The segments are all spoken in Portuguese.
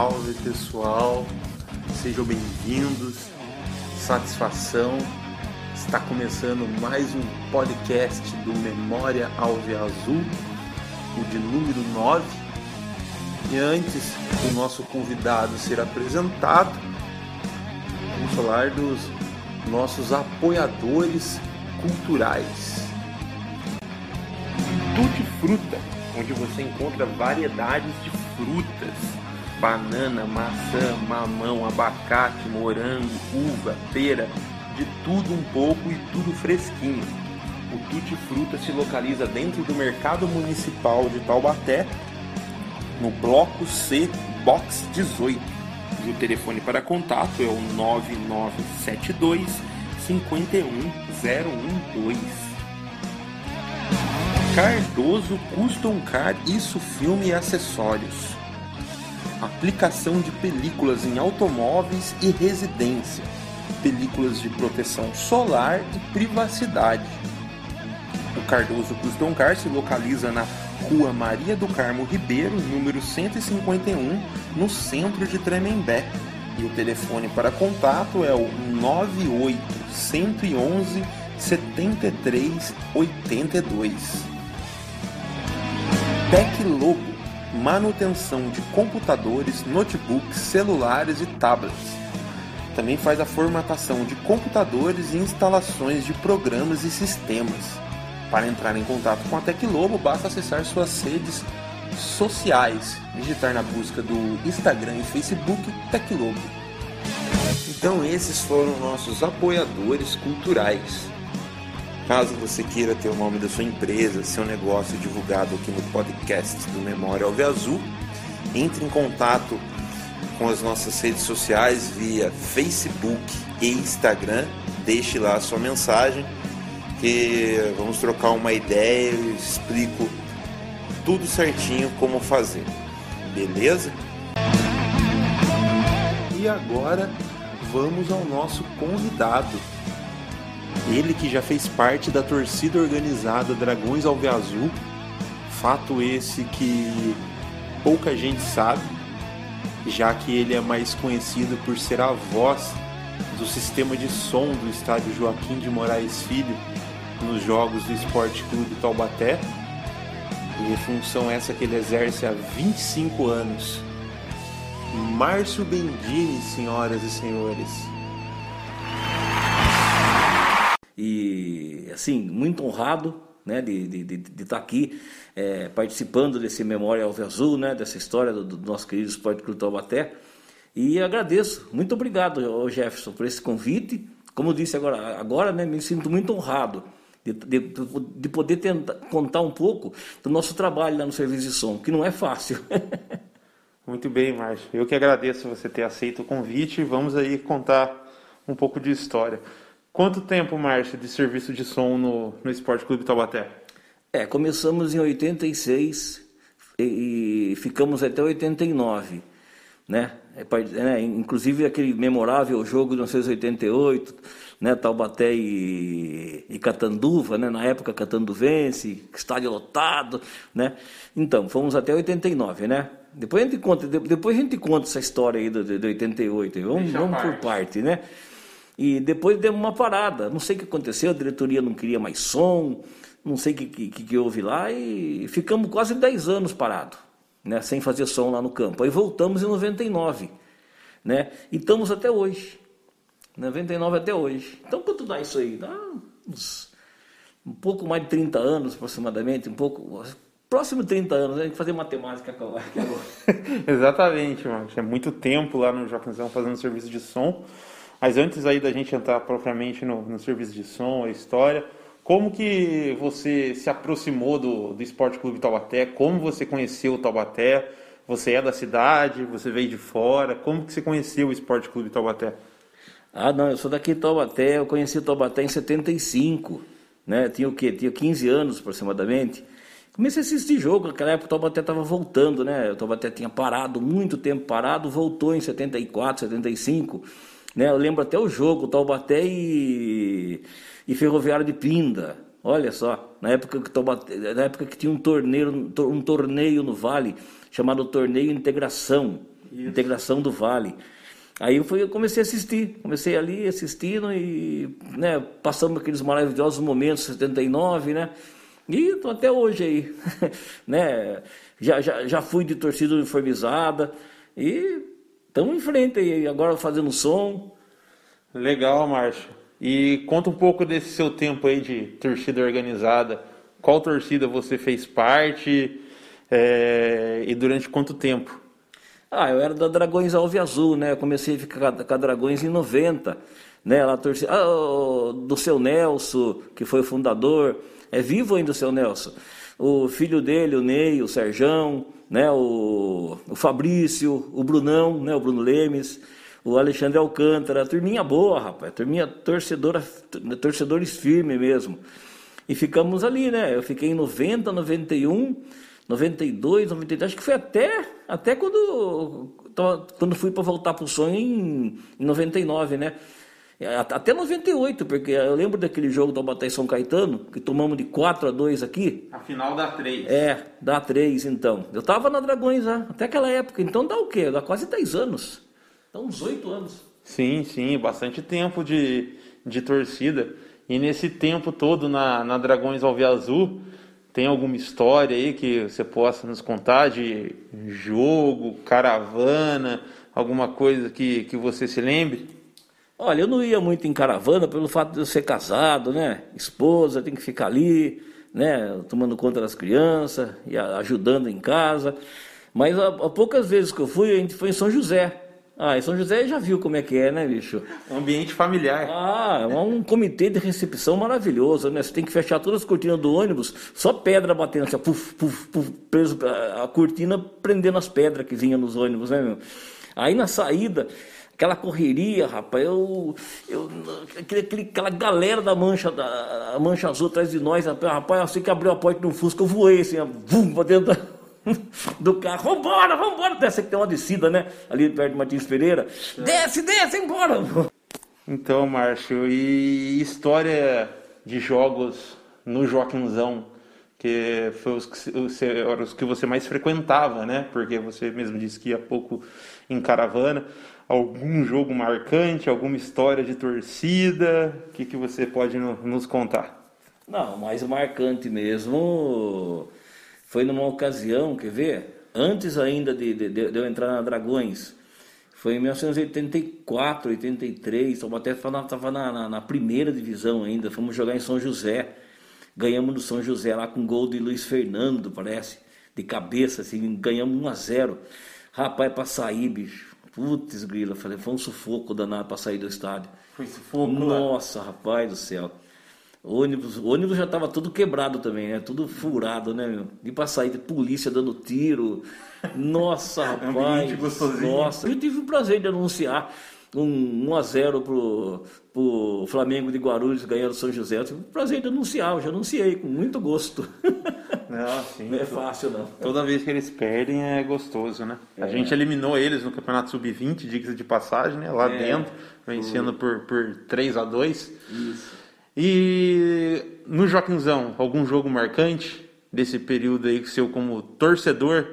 salve pessoal, sejam bem-vindos, satisfação. Está começando mais um podcast do Memória Alve Azul, o de número 9. E antes do nosso convidado ser apresentado, vamos falar dos nossos apoiadores culturais. Tutti Fruta, onde você encontra variedades de frutas, banana, maçã, mamão, abacate, morango, uva, pera, de tudo um pouco e tudo fresquinho. O Tutti Fruta se localiza dentro do Mercado Municipal de Taubaté, no bloco C, box 18. E o telefone para contato é o 9972 51012. Cardoso Custom Car, isso filme e acessórios. Aplicação de películas em automóveis e residência. Películas de proteção solar e privacidade. O Cardoso Custom Car se localiza na Rua Maria do Carmo Ribeiro, número 151, no centro de Tremembé. E o telefone para contato é o 98 111 73 82. Tec Lobo manutenção de computadores, notebooks, celulares e tablets. Também faz a formatação de computadores e instalações de programas e sistemas. Para entrar em contato com a Teclobo, basta acessar suas redes sociais, digitar na busca do Instagram e Facebook Teclobo. Então esses foram nossos apoiadores culturais. Caso você queira ter o nome da sua empresa, seu negócio divulgado aqui no podcast do Memória Alve Azul, entre em contato com as nossas redes sociais via Facebook e Instagram. Deixe lá a sua mensagem que vamos trocar uma ideia e explico tudo certinho como fazer. Beleza? E agora vamos ao nosso convidado. Ele que já fez parte da torcida organizada Dragões Alveazul, fato esse que pouca gente sabe, já que ele é mais conhecido por ser a voz do sistema de som do estádio Joaquim de Moraes Filho nos jogos do Esporte Clube Taubaté, e função essa que ele exerce há 25 anos. Márcio Bendini, senhoras e senhores. E assim muito honrado né, de estar de, de, de tá aqui é, participando desse Memória Alve Azul, né, dessa história do, do nosso querido Esporte Clube Taubaté. E agradeço, muito obrigado, Jefferson, por esse convite. Como disse agora, agora né, me sinto muito honrado de, de, de poder tentar, contar um pouco do nosso trabalho lá no Serviço de Som, que não é fácil. muito bem, Márcio. Eu que agradeço você ter aceito o convite. Vamos aí contar um pouco de história. Quanto tempo, Márcio, de serviço de som no, no Esporte Clube Taubaté? É, começamos em 86 e, e ficamos até 89, né? É, né? Inclusive aquele memorável jogo de 1988, né? Taubaté e, e Catanduva, né? Na época Catanduvense, estádio lotado, né? Então, fomos até 89, né? Depois a gente conta, depois a gente conta essa história aí de, de 88, vamos, vamos por parte, né? E depois deu uma parada. Não sei o que aconteceu, a diretoria não queria mais som, não sei o que, que, que houve lá, e ficamos quase 10 anos parados, né, sem fazer som lá no campo. Aí voltamos em 99, né, e estamos até hoje. 99 até hoje. Então quanto dá isso aí? Dá uns, um pouco mais de 30 anos aproximadamente, um pouco. Próximo de 30 anos, né? Tem que fazer matemática agora. Exatamente, mano. É muito tempo lá no Joaquimzão fazendo serviço de som. Mas antes aí da gente entrar propriamente no, no serviço de som, a história, como que você se aproximou do, do Esporte Clube Taubaté? Como você conheceu o Taubaté? Você é da cidade? Você veio de fora? Como que você conheceu o Esporte Clube Taubaté? Ah, não, eu sou daqui de Taubaté, eu conheci o Taubaté em 75, né? Tinha o quê? Tinha 15 anos aproximadamente. Comecei a assistir jogo, naquela época o Taubaté estava voltando, né? O Taubaté tinha parado, muito tempo parado, voltou em 74, 75. Né? Eu lembro até o jogo, Taubaté e, e Ferroviário de Pinda. Olha só, na época que, Taubaté, na época que tinha um torneio, um torneio no Vale chamado Torneio Integração. Isso. Integração do Vale. Aí eu, fui, eu comecei a assistir, comecei ali assistindo e né, passamos aqueles maravilhosos momentos, 79, né? E tô até hoje aí, né? Já, já, já fui de torcida uniformizada e estamos em frente aí, agora fazendo som. Legal, Márcio. E conta um pouco desse seu tempo aí de torcida organizada. Qual torcida você fez parte é, e durante quanto tempo? Ah, eu era da Dragões Alve Azul, né? Eu comecei a ficar com a Dragões em 90, né? Ela torcia ah, do seu Nelson, que foi o fundador, é vivo ainda o seu Nelson. O filho dele, o Ney, o Serjão, né? O, o Fabrício, o Brunão, né? O Bruno Lemes, o Alexandre Alcântara, turminha boa, rapaz, turminha torcedora, torcedores firmes mesmo. E ficamos ali, né? Eu fiquei em 90, 91 92, 93, acho que foi até, até quando, quando fui para voltar para o sonho em, em 99, né? Até 98, porque eu lembro daquele jogo do Albaté São Caetano, que tomamos de 4 a 2 aqui. A final dá 3. É, dá 3 então. Eu tava na Dragões lá, até aquela época. Então dá o quê? Dá quase 10 anos. Dá uns 8 anos. Sim, sim, bastante tempo de, de torcida. E nesse tempo todo na, na Dragões Alve Azul, tem alguma história aí que você possa nos contar de jogo, caravana, alguma coisa que, que você se lembre? Olha, eu não ia muito em caravana pelo fato de eu ser casado, né? Esposa, tem que ficar ali, né? Tomando conta das crianças e ajudando em casa. Mas há, poucas vezes que eu fui, a gente foi em São José. Ah, e São José já viu como é que é, né, bicho? Ambiente familiar. Ah, é um comitê de recepção maravilhoso, né? Você tem que fechar todas as cortinas do ônibus, só pedra batendo assim, puf, puf, puf, preso, a cortina prendendo as pedras que vinham nos ônibus, né, meu? Aí na saída, aquela correria, rapaz, eu, eu aquele, aquela galera da mancha, da mancha azul atrás de nós, rapaz, assim que abriu a porta do Fusca, eu voei assim, vum, pra dentro da do carro, vambora, vambora, desce que tem uma descida, né? Ali perto de Martins Pereira. Desce, desce, embora! Então, Márcio, e história de jogos no Joaquimzão, que foi os que, os que você mais frequentava, né? Porque você mesmo disse que ia pouco em caravana. Algum jogo marcante, alguma história de torcida? O que, que você pode nos contar? Não, mais marcante mesmo foi numa ocasião, quer ver? Antes ainda de, de, de eu entrar na Dragões, foi em 1984, 83, o até estava na, na, na, primeira divisão ainda, fomos jogar em São José. Ganhamos no São José lá com gol de Luiz Fernando, parece, de cabeça, assim, ganhamos 1 a 0 Rapaz, para sair, bicho. Putz, grila, falei, foi um sufoco danado para sair do estádio. Foi sufoco? Nossa, rapaz do céu. O ônibus, o ônibus já estava tudo quebrado também, né? Tudo furado, né, meu? De pra sair de polícia dando tiro. Nossa, rapaz. Nossa. Eu tive o prazer de anunciar um 1 a 0 pro, pro Flamengo de Guarulhos ganhando São José. Eu tive o prazer de anunciar, eu já anunciei com muito gosto. Não, sim, não é fácil, não. Toda vez que eles perdem é gostoso, né? É. A gente eliminou eles no Campeonato Sub-20, diga de passagem, né? Lá é. dentro, vencendo por, por 3 a 2 Isso. E no Joaquimzão, algum jogo marcante desse período aí seu como torcedor?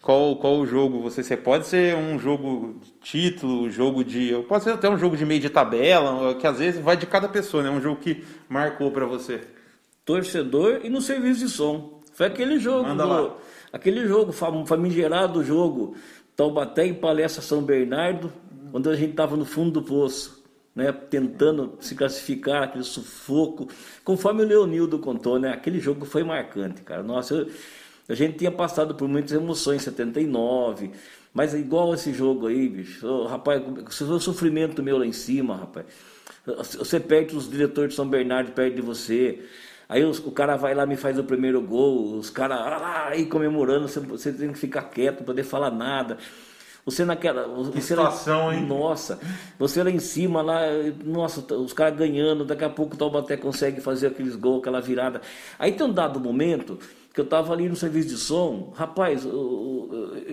Qual, qual o jogo você, você pode ser um jogo de título, jogo de, pode ser até um jogo de meio de tabela, que às vezes vai de cada pessoa, né? Um jogo que marcou para você. Torcedor e no serviço de som. Foi aquele jogo, do, aquele jogo famigerado jogo Taubaté e Palestra São Bernardo, quando a gente estava no fundo do poço né, tentando se classificar, aquele sufoco. Conforme o Leonildo contou, né, aquele jogo foi marcante, cara. Nossa, eu, a gente tinha passado por muitas emoções em 79, mas é igual esse jogo aí, bicho. Oh, rapaz, o sofrimento meu lá em cima, rapaz. Você perde os diretores de São Bernardo perto de você. Aí os, o cara vai lá me faz o primeiro gol, os caras ah, aí comemorando, você, você tem que ficar quieto, não poder falar nada. Você naquela. Que situação, lá, hein? Nossa, você lá em cima, lá, nossa, os caras ganhando, daqui a pouco o Taubaté consegue fazer aqueles gols, aquela virada. Aí tem um dado momento que eu estava ali no serviço de som, rapaz, eu,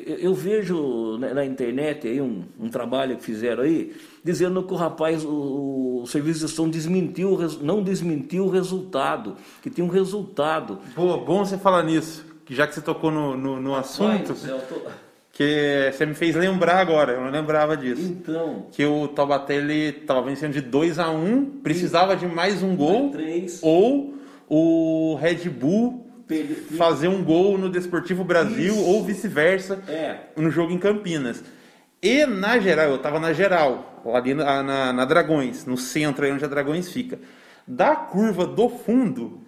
eu, eu vejo na, internet aí um, um, trabalho que fizeram aí, dizendo que o rapaz, o, o, serviço de som desmentiu, não desmentiu o resultado, que tinha um resultado. Boa, bom você falar nisso, já que você tocou no, no, no assunto. Rapaz, Que você me fez lembrar agora, eu não lembrava disso. Então, Que o Taubaté ele tava vencendo de 2 a 1 precisava de mais um gol. três. Ou o Red Bull Fazer um gol no Desportivo Brasil Isso. ou vice-versa É. no jogo em Campinas. E na geral, eu tava na geral, lá ali na, na, na Dragões, no centro aí onde a Dragões fica. Da curva do fundo,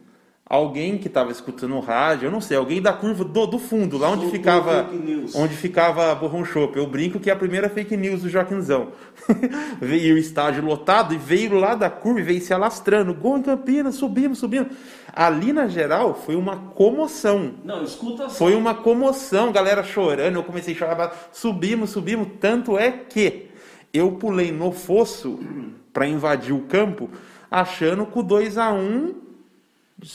alguém que tava escutando o rádio, eu não sei, alguém da curva do, do fundo, lá onde Soltou ficava onde ficava Borrão Chopp. Eu brinco que é a primeira fake news do Joaquinzão. veio o estádio lotado e veio lá da curva e veio se alastrando. Gol em Campinas, subimos, subimos. Ali na geral foi uma comoção. Não, escuta só. Foi uma comoção, galera chorando. Eu comecei a chorar. Subimos, subimos. Tanto é que eu pulei no fosso para invadir o campo, achando que o 2 a 1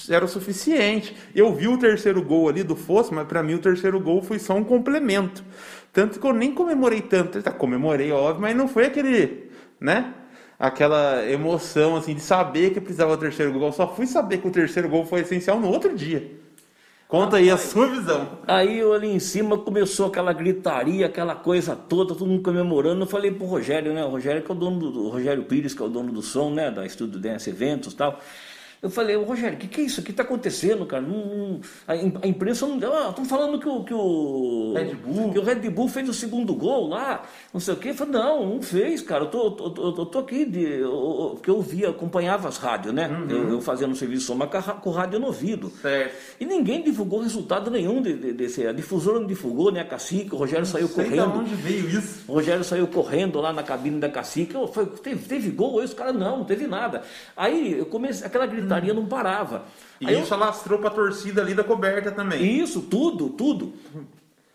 era o suficiente. Eu vi o terceiro gol ali do fosso, mas para mim o terceiro gol foi só um complemento. Tanto que eu nem comemorei tanto. Tá, comemorei, óbvio, mas não foi aquele, né? Aquela emoção assim de saber que precisava do terceiro gol. Eu só fui saber que o terceiro gol foi essencial no outro dia. Conta aí a sua visão. Aí eu ali em cima começou aquela gritaria, aquela coisa toda, todo mundo comemorando. Eu falei pro Rogério, né? O Rogério que é o dono do, o Rogério Pires, que é o dono do som, né? Da Estúdio Dance Eventos e tal. Eu falei, Rogério, o que, que é isso? O que tá acontecendo, cara? Não, não- a, a imprensa não deu. Ah, estão falando que o, que o. Red Bull. Que o Red Bull fez o segundo gol lá, não sei o quê. Eu falei, não, não fez, cara. Eu tô, eu tô, eu tô aqui, de, eu, porque eu via, acompanhava as rádios, né? Eu, eu fazia no serviço de som, mas com rádio no ouvido. Certo. E ninguém divulgou resultado nenhum de- de- desse. A difusora não divulgou, né? A cacique, o Rogério saiu Sei de correndo. onde veio isso. O Rogério saiu correndo lá na cabine da cacique. Eu, falei, teve, teve gol? Aí os caras, não, não teve nada. Aí eu comecei, aquela gritaria não parava. E Aí eu- isso alastrou pra torcida ali da coberta também. isso, tudo, tudo.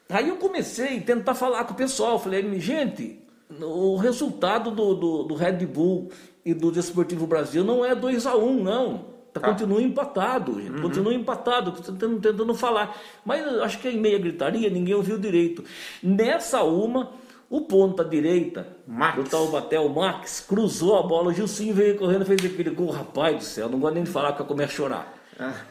Aí eu comecei a tentar falar com o pessoal. Falei, gente, o resultado do, do, do Red Bull e do Desportivo Brasil não é 2 a 1 um, não. Tá, Tá. Continua empatado, gente. Continua empatado, tentando, tentando falar. Mas eu acho que em meia gritaria ninguém ouviu direito. Nessa uma, o ponta direita Max. do Taubaté, o Max, cruzou a bola, o Gilcinho veio correndo fez aquele gol. Rapaz do céu, não gosto nem de falar que eu começo a chorar.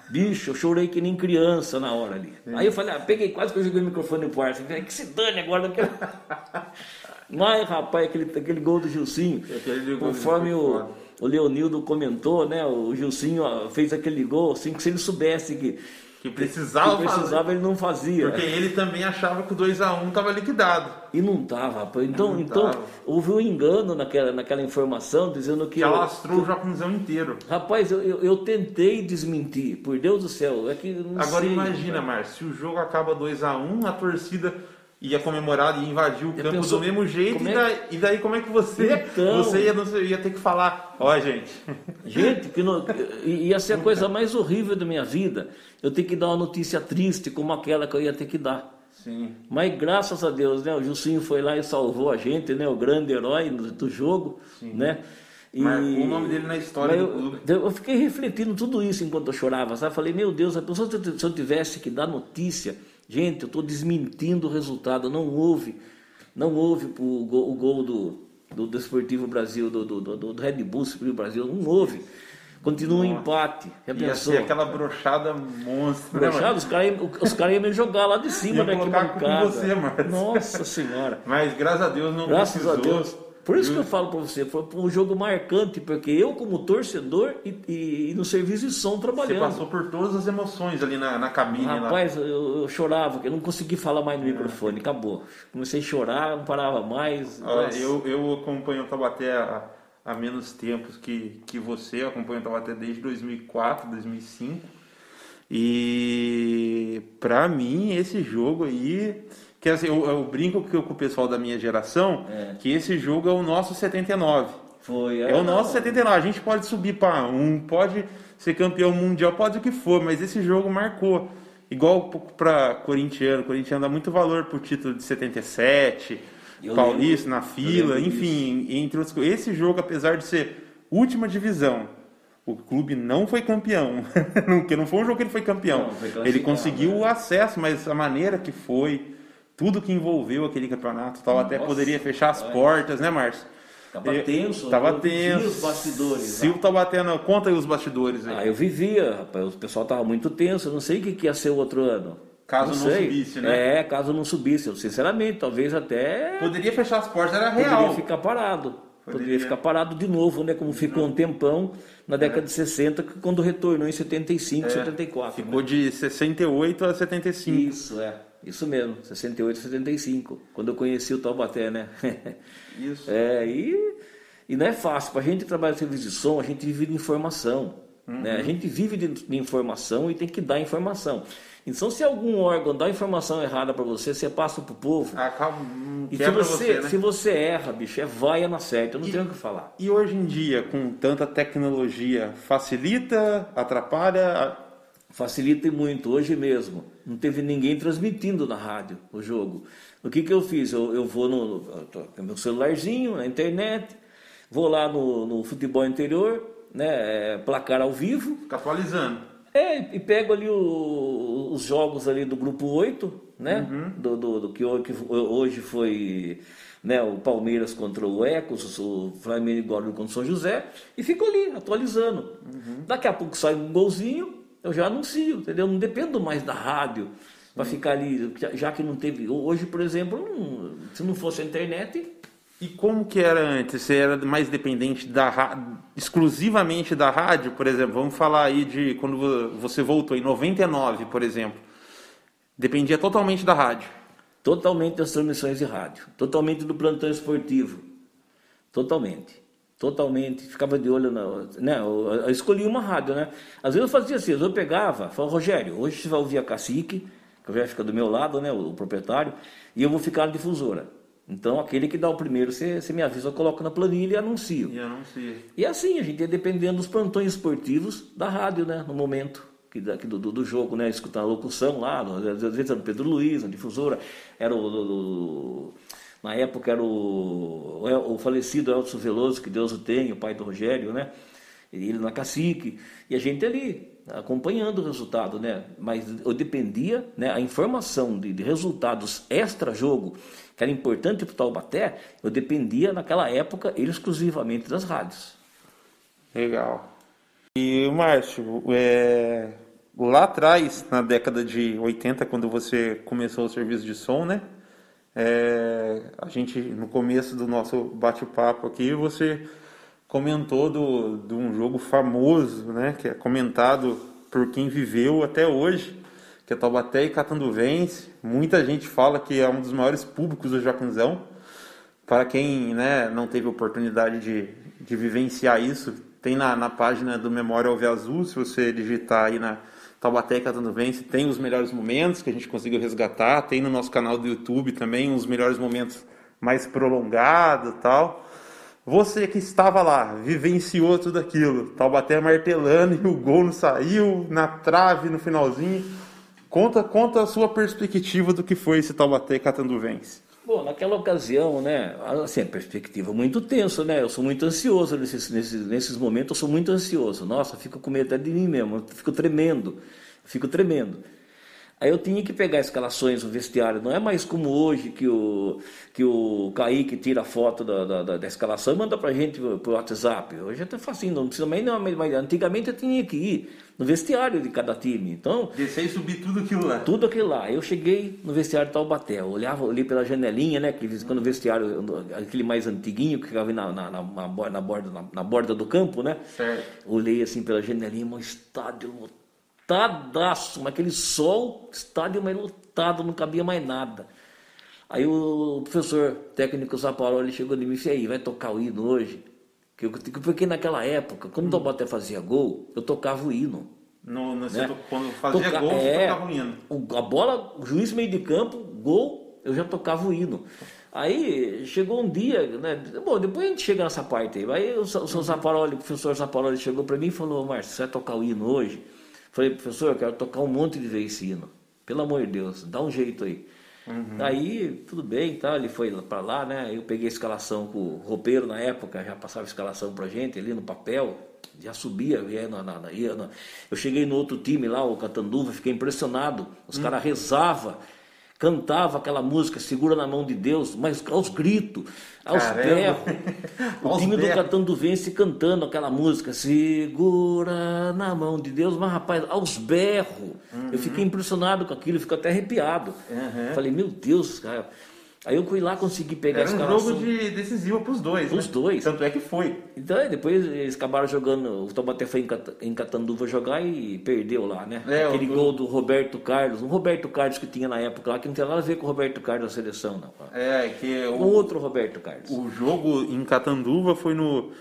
Bicho, eu chorei que nem criança na hora ali. Aí eu falei, ah, peguei quase que eu joguei o microfone pro ar. Falei, que se dane agora. Não quero... Mas, rapaz, aquele, aquele gol do Gilcinho, Aquele gol conforme o, o Leonildo comentou, né? O Gilcinho fez aquele gol, assim, que se ele soubesse que, Que precisava que precisava, ele não fazia. Porque ele também achava que o 2x1 estava liquidado. E não tava, rapaz. Então, Não então tava. houve um engano naquela, naquela informação, dizendo que. Que eu- alastrou o Joaquimzão inteiro. Rapaz, eu, eu, eu tentei desmentir, por Deus do céu. É que Agora sei, imagina, Márcio, se o jogo acaba 2x1, a torcida ia comemorar e invadir o campo pensou- do mesmo jeito, e, é- daí, e daí como é que você, Então. você ia, ia ter que falar, ó gente, Gente, que não- ia ser a coisa mais horrível da minha vida. Eu ter que dar uma notícia triste como aquela que eu ia ter que dar. sim, Mas graças a Deus, né? O Gilcinho foi lá e salvou a gente, né? O grande herói do, jogo, né? E- Marcou o nome dele na história Mas do clube. eu, eu fiquei refletindo tudo isso enquanto eu chorava, sabe? Falei, meu Deus, a pessoa, se eu- se eu tivesse que dar notícia, gente, eu estou desmentindo o resultado, não houve, não houve o gol, o gol do, do Desportivo Brasil, do, do, do, do Red Bull Supremo Brasil, não houve. Continua um empate. Já ia pensou? ser aquela brochada monstra, né, Broxado, os caras caras iam me jogar lá de cima da colocar arquibancada. você, Márcio. Nossa senhora. Mas graças a Deus não Graças precisou. a Deus. Por isso que eu falo para você, foi um jogo marcante, porque eu como torcedor e, e- e no serviço de som Você trabalhando. passou por todas as emoções ali na, na cabine. Rapaz, eu, eu chorava, eu não consegui falar mais no microfone, acabou. Comecei a chorar, não parava mais. Olha, eu, eu acompanho o Taubaté há, há menos tempos que, que você, eu acompanho o Taubaté desde 2004, 2005. E pra mim esse jogo aí, que assim, eu, eu brinco que com o pessoal da minha geração, É. que esse jogo é o nosso 79. Foi. É o não. nosso 79. A gente pode subir para um, pode ser campeão mundial, pode o que for, mas esse jogo marcou. Igual para corintiano. O corintiano dá muito valor pro título de 77, Eu Paulista lembro- na fila, enfim, entre outras coisas. Esse jogo, apesar de ser última divisão, o clube não foi campeão. Porque não foi um jogo que ele foi campeão. Não, foi ele conseguiu né? o acesso, mas a maneira que foi, tudo que envolveu aquele campeonato, tal, até poderia fechar as olha. portas, né, Márcio? Tava Eu- tenso, Tava eu tenso. os bastidores Se lá. o Taubaté não... Conta aí os bastidores aí. Ah, eu vivia, rapaz, o pessoal tava muito tenso, eu não sei o que, que ia ser o outro ano. Caso não, sei. subisse, né? É, caso não subisse. Eu, sinceramente, talvez até Poderia fechar as portas, era poderia real. ficar parado. Poderia. Poderia. ficar parado de novo, né? Como ficou um tempão na década de 60, que quando retornou em 75, 74. né? Ficou de 68 a 75. Isso, é. Isso mesmo, 68, 75. Quando eu conheci o Taubaté, né? Isso. É, e, e não é fácil. Para a gente trabalhar em serviço de som, a gente vive de informação. Né? A gente vive de, de informação e tem que dar informação. Então, se algum órgão dá informação errada para você, você passa para o povo. Ah, calma, hum, E se quebra você, você, né? se você erra, bicho, é vaia na certa. Eu não E- tenho o que falar. E hoje em dia, com tanta tecnologia, facilita, atrapalha? Facilita muito. Hoje mesmo, não teve ninguém transmitindo na rádio o jogo. O que, que eu fiz? Eu, eu vou no, com meu celularzinho, na internet, vou lá no, no futebol interior, né, é, placar ao vivo, Fica atualizando. é, e pego ali o- os jogos ali do grupo 8, né? Do, do, do que, ho- que hoje foi né, o Palmeiras contra o Ecos, o Flamengo e Guarulhos contra o São José, e fico ali, atualizando. Daqui a pouco sai um golzinho, eu já anuncio, entendeu? Não dependo mais da rádio para ficar ali, já- que não teve. Hoje, por exemplo, não- se não fosse a internet, E como que era antes? Você era mais dependente da exclusivamente da rádio, por exemplo? Vamos falar aí de quando vo- você voltou em 99, por exemplo. Dependia totalmente da rádio. Totalmente das transmissões de rádio, totalmente do plantão esportivo, totalmente, totalmente. Ficava de olho na, né? Eu, escolhi uma rádio, né? Às vezes eu fazia assim, eu pegava, falava Rogério, hoje você vai ouvir a Cacique, que já fica do meu lado, né? O, proprietário, e eu vou ficar na difusora. Então aquele que dá o primeiro, você, você me avisa, eu coloco na planilha e anuncio. E sei. E assim, a gente ia dependendo dos plantões esportivos da rádio, né? No momento que, que do, do, do jogo, né? Escutar a locução lá, às vezes às vezes era o Pedro Luiz, na difusora, era o. o- o- na época era o, o, falecido Elcio Veloso, que Deus o tenha, o pai do Rogério, né? Ele na cacique, e a gente ali, acompanhando o resultado, né? Mas eu dependia, né? A informação de, de resultados extra-jogo, que era importante para o Taubaté, eu dependia naquela época exclusivamente das rádios. Legal. E, Márcio, é, lá atrás, na década de 80, quando você começou o serviço de som, né? É, a gente, no começo do nosso bate-papo aqui, você comentou do, de um jogo famoso, né? Que é comentado por quem viveu até hoje, que é Taubaté e Catanduvense. Muita gente fala que é um dos maiores públicos do Jacanzão. Para quem né, não teve oportunidade de, de vivenciar isso, tem na, na página do Memória Alve Azul, se você digitar aí na Taubaté e Catanduvense, tem os melhores momentos que a gente conseguiu resgatar, tem no nosso canal do YouTube também os melhores momentos mais prolongados tal. Você que estava lá, vivenciou tudo aquilo, Taubaté martelando e o gol não saiu, na trave no finalzinho. Conta, conta a sua perspectiva do que foi esse Taubaté Catanduvense. Bom, naquela ocasião, né, assim, a perspectiva muito tensa, né, eu sou muito ansioso nesses, nesses, nesses momentos, eu sou muito ansioso, nossa, fico com medo até de mim mesmo, fico tremendo, fico tremendo. Aí eu tinha que pegar escalações no vestiário, não é mais como hoje que o, que o Kaique tira a foto da, da, da- da escalação e manda pra gente pro WhatsApp. Hoje é até facinho, não precisa mais não, mas antigamente eu tinha que ir no vestiário de cada time, então... Descer e subir tudo aquilo lá. Tudo aquilo lá. Eu cheguei no vestiário de Taubaté, eu olhava ali pela janelinha, né? Que quando o vestiário, aquele mais antiguinho, que ficava na, na, na, na borda, na, na, borda do campo, né? Certo. Olhei assim pela janelinha, um estádio lotadaço, mas aquele sol, estádio mais lotado, não cabia mais nada. Aí o professor técnico Zapaló, ele chegou e disse, "E aí, vai tocar o hino hoje? Que eu- Porque naquela época, quando o Taubaté fazia gol, eu tocava o hino. No, no, né? Quando fazia Toca- gol, é, tocava um hino. o- A bola, o juiz meio de campo, gol, eu já tocava o hino. Aí chegou um dia, né? Bom, depois a gente chega nessa parte aí. Aí o, o seu Zaparoli, o professor Zaparoli chegou para mim e falou: Márcio, você vai tocar o hino hoje? Falei, professor, eu quero tocar um monte de vezes esse hino. Pelo amor de Deus, dá um jeito aí. Aí, tudo bem, tá, ele foi para lá, né? Eu peguei a escalação com o roupeiro na época, já passava a escalação pra gente ali no papel, já subia, ia na, na- na- ia na- Eu cheguei no outro time lá, o Catanduva, fiquei impressionado. Os caras rezavam cantava aquela música Segura na Mão de Deus, mas aos gritos, aos berros. o time do berros. Catanduvense cantando aquela música Segura na Mão de Deus, mas rapaz, aos berros. Eu fiquei impressionado com aquilo, fico até arrepiado. Uhum. Falei, meu Deus, cara. Aí eu fui lá, consegui pegar Era um escalação. jogo de decisivo pros dois. Pros né? dois. Tanto é que foi. Então, aí depois eles acabaram jogando. O Taubaté foi em Cata- em Catanduva jogar e perdeu lá, né? É, Aquele o- gol do Roberto Carlos. Um Roberto Carlos que tinha na época lá, que não tem nada a ver com o Roberto Carlos da seleção, não. É, que O o, outro Roberto Carlos. o jogo em Catanduva foi no.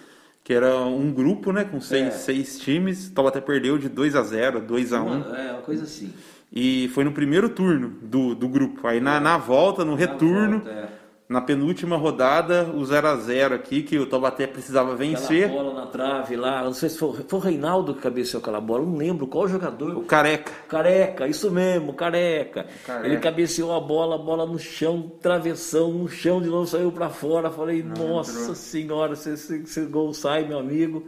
Que era um grupo, né? Com seis, É. seis times. O Taubaté perdeu de 2 a 0 2 a 1 Uma- é, uma coisa assim. E foi no primeiro turno do, do grupo. Aí na, na volta, no retorno, volta, é. na penúltima rodada, o 0 a 0 aqui, que o Taubaté precisava vencer. Aquela bola na trave lá. Não sei se foi, foi o Reinaldo que cabeceou aquela bola. Não lembro qual jogador. O Careca. Careca, isso mesmo, careca. Careca. Ele cabeceou a bola, a bola no chão, travessão, no chão, de novo saiu pra fora. Falei, nossa entrou. senhora, se esse, esse gol sai, meu amigo.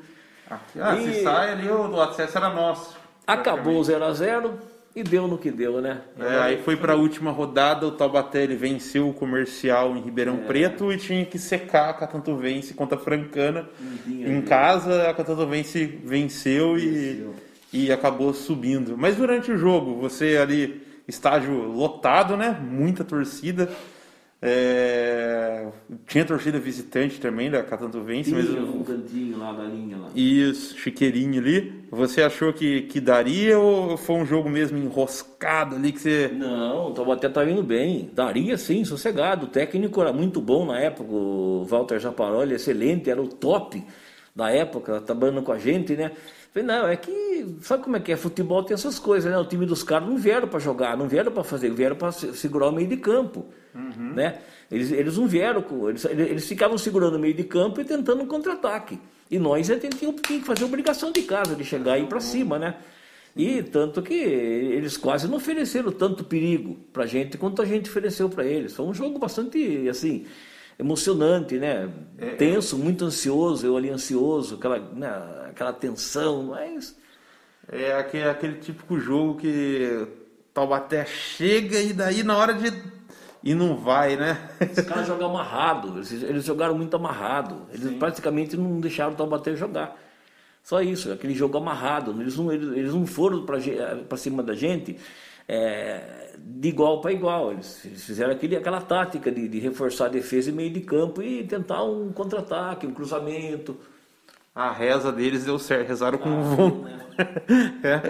Aqui, ah, E- se sai ali, o, o acesso era nosso. Acabou o 0x0 e deu no que deu, né? É, aí foi para a última rodada, o Taubaté ele venceu o comercial em Ribeirão É. Preto e tinha que secar a Catanduvense contra a Francana. tinha Em casa, a Catanduvense venceu, Venceu. E, e acabou subindo. Mas durante o jogo, você ali, estágio lotado, né? Muita torcida. É, Tinha torcida visitante também da Catanduvense, mas Tinha o- um cantinho lá da linha lá. isso, chiqueirinho ali. Você achou que, que daria ou foi um jogo mesmo enroscado ali que você. Não, o Taubaté tá indo bem. Daria sim, sossegado. O técnico era muito bom na época, o Walter Zaparoli, excelente, era o top da época, trabalhando com a gente, né? Falei, não, é que, sabe como é que é? Futebol tem essas coisas, né? O time dos caras não vieram para jogar, não vieram para fazer, vieram para segurar o meio de campo, né? Eles, eles não vieram, eles, eles ficavam segurando o meio de campo e tentando um contra-ataque. E nós é, tínhamos que fazer obrigação de casa, de chegar e ir para cima, né? E tanto que eles quase não ofereceram tanto perigo pra gente quanto a gente ofereceu para eles. Foi um jogo bastante, assim, emocionante, né? Tenso, muito ansioso, eu ali ansioso, aquela, né, aquela tensão, mas É aquele, aquele típico jogo que Taubaté chega e daí na hora de. E não vai, né? os caras jogam amarrado, eles, eles jogaram muito amarrado. Eles praticamente não deixaram o Taubaté jogar. Só isso, aquele jogo amarrado. Eles não, eles, eles não foram para cima da gente é, de igual para igual. Eles, eles fizeram aquele, aquela tática de, de reforçar a defesa e meio de campo e tentar um contra-ataque, um cruzamento. A reza deles deu certo, rezaram Ah, com vom- né? É.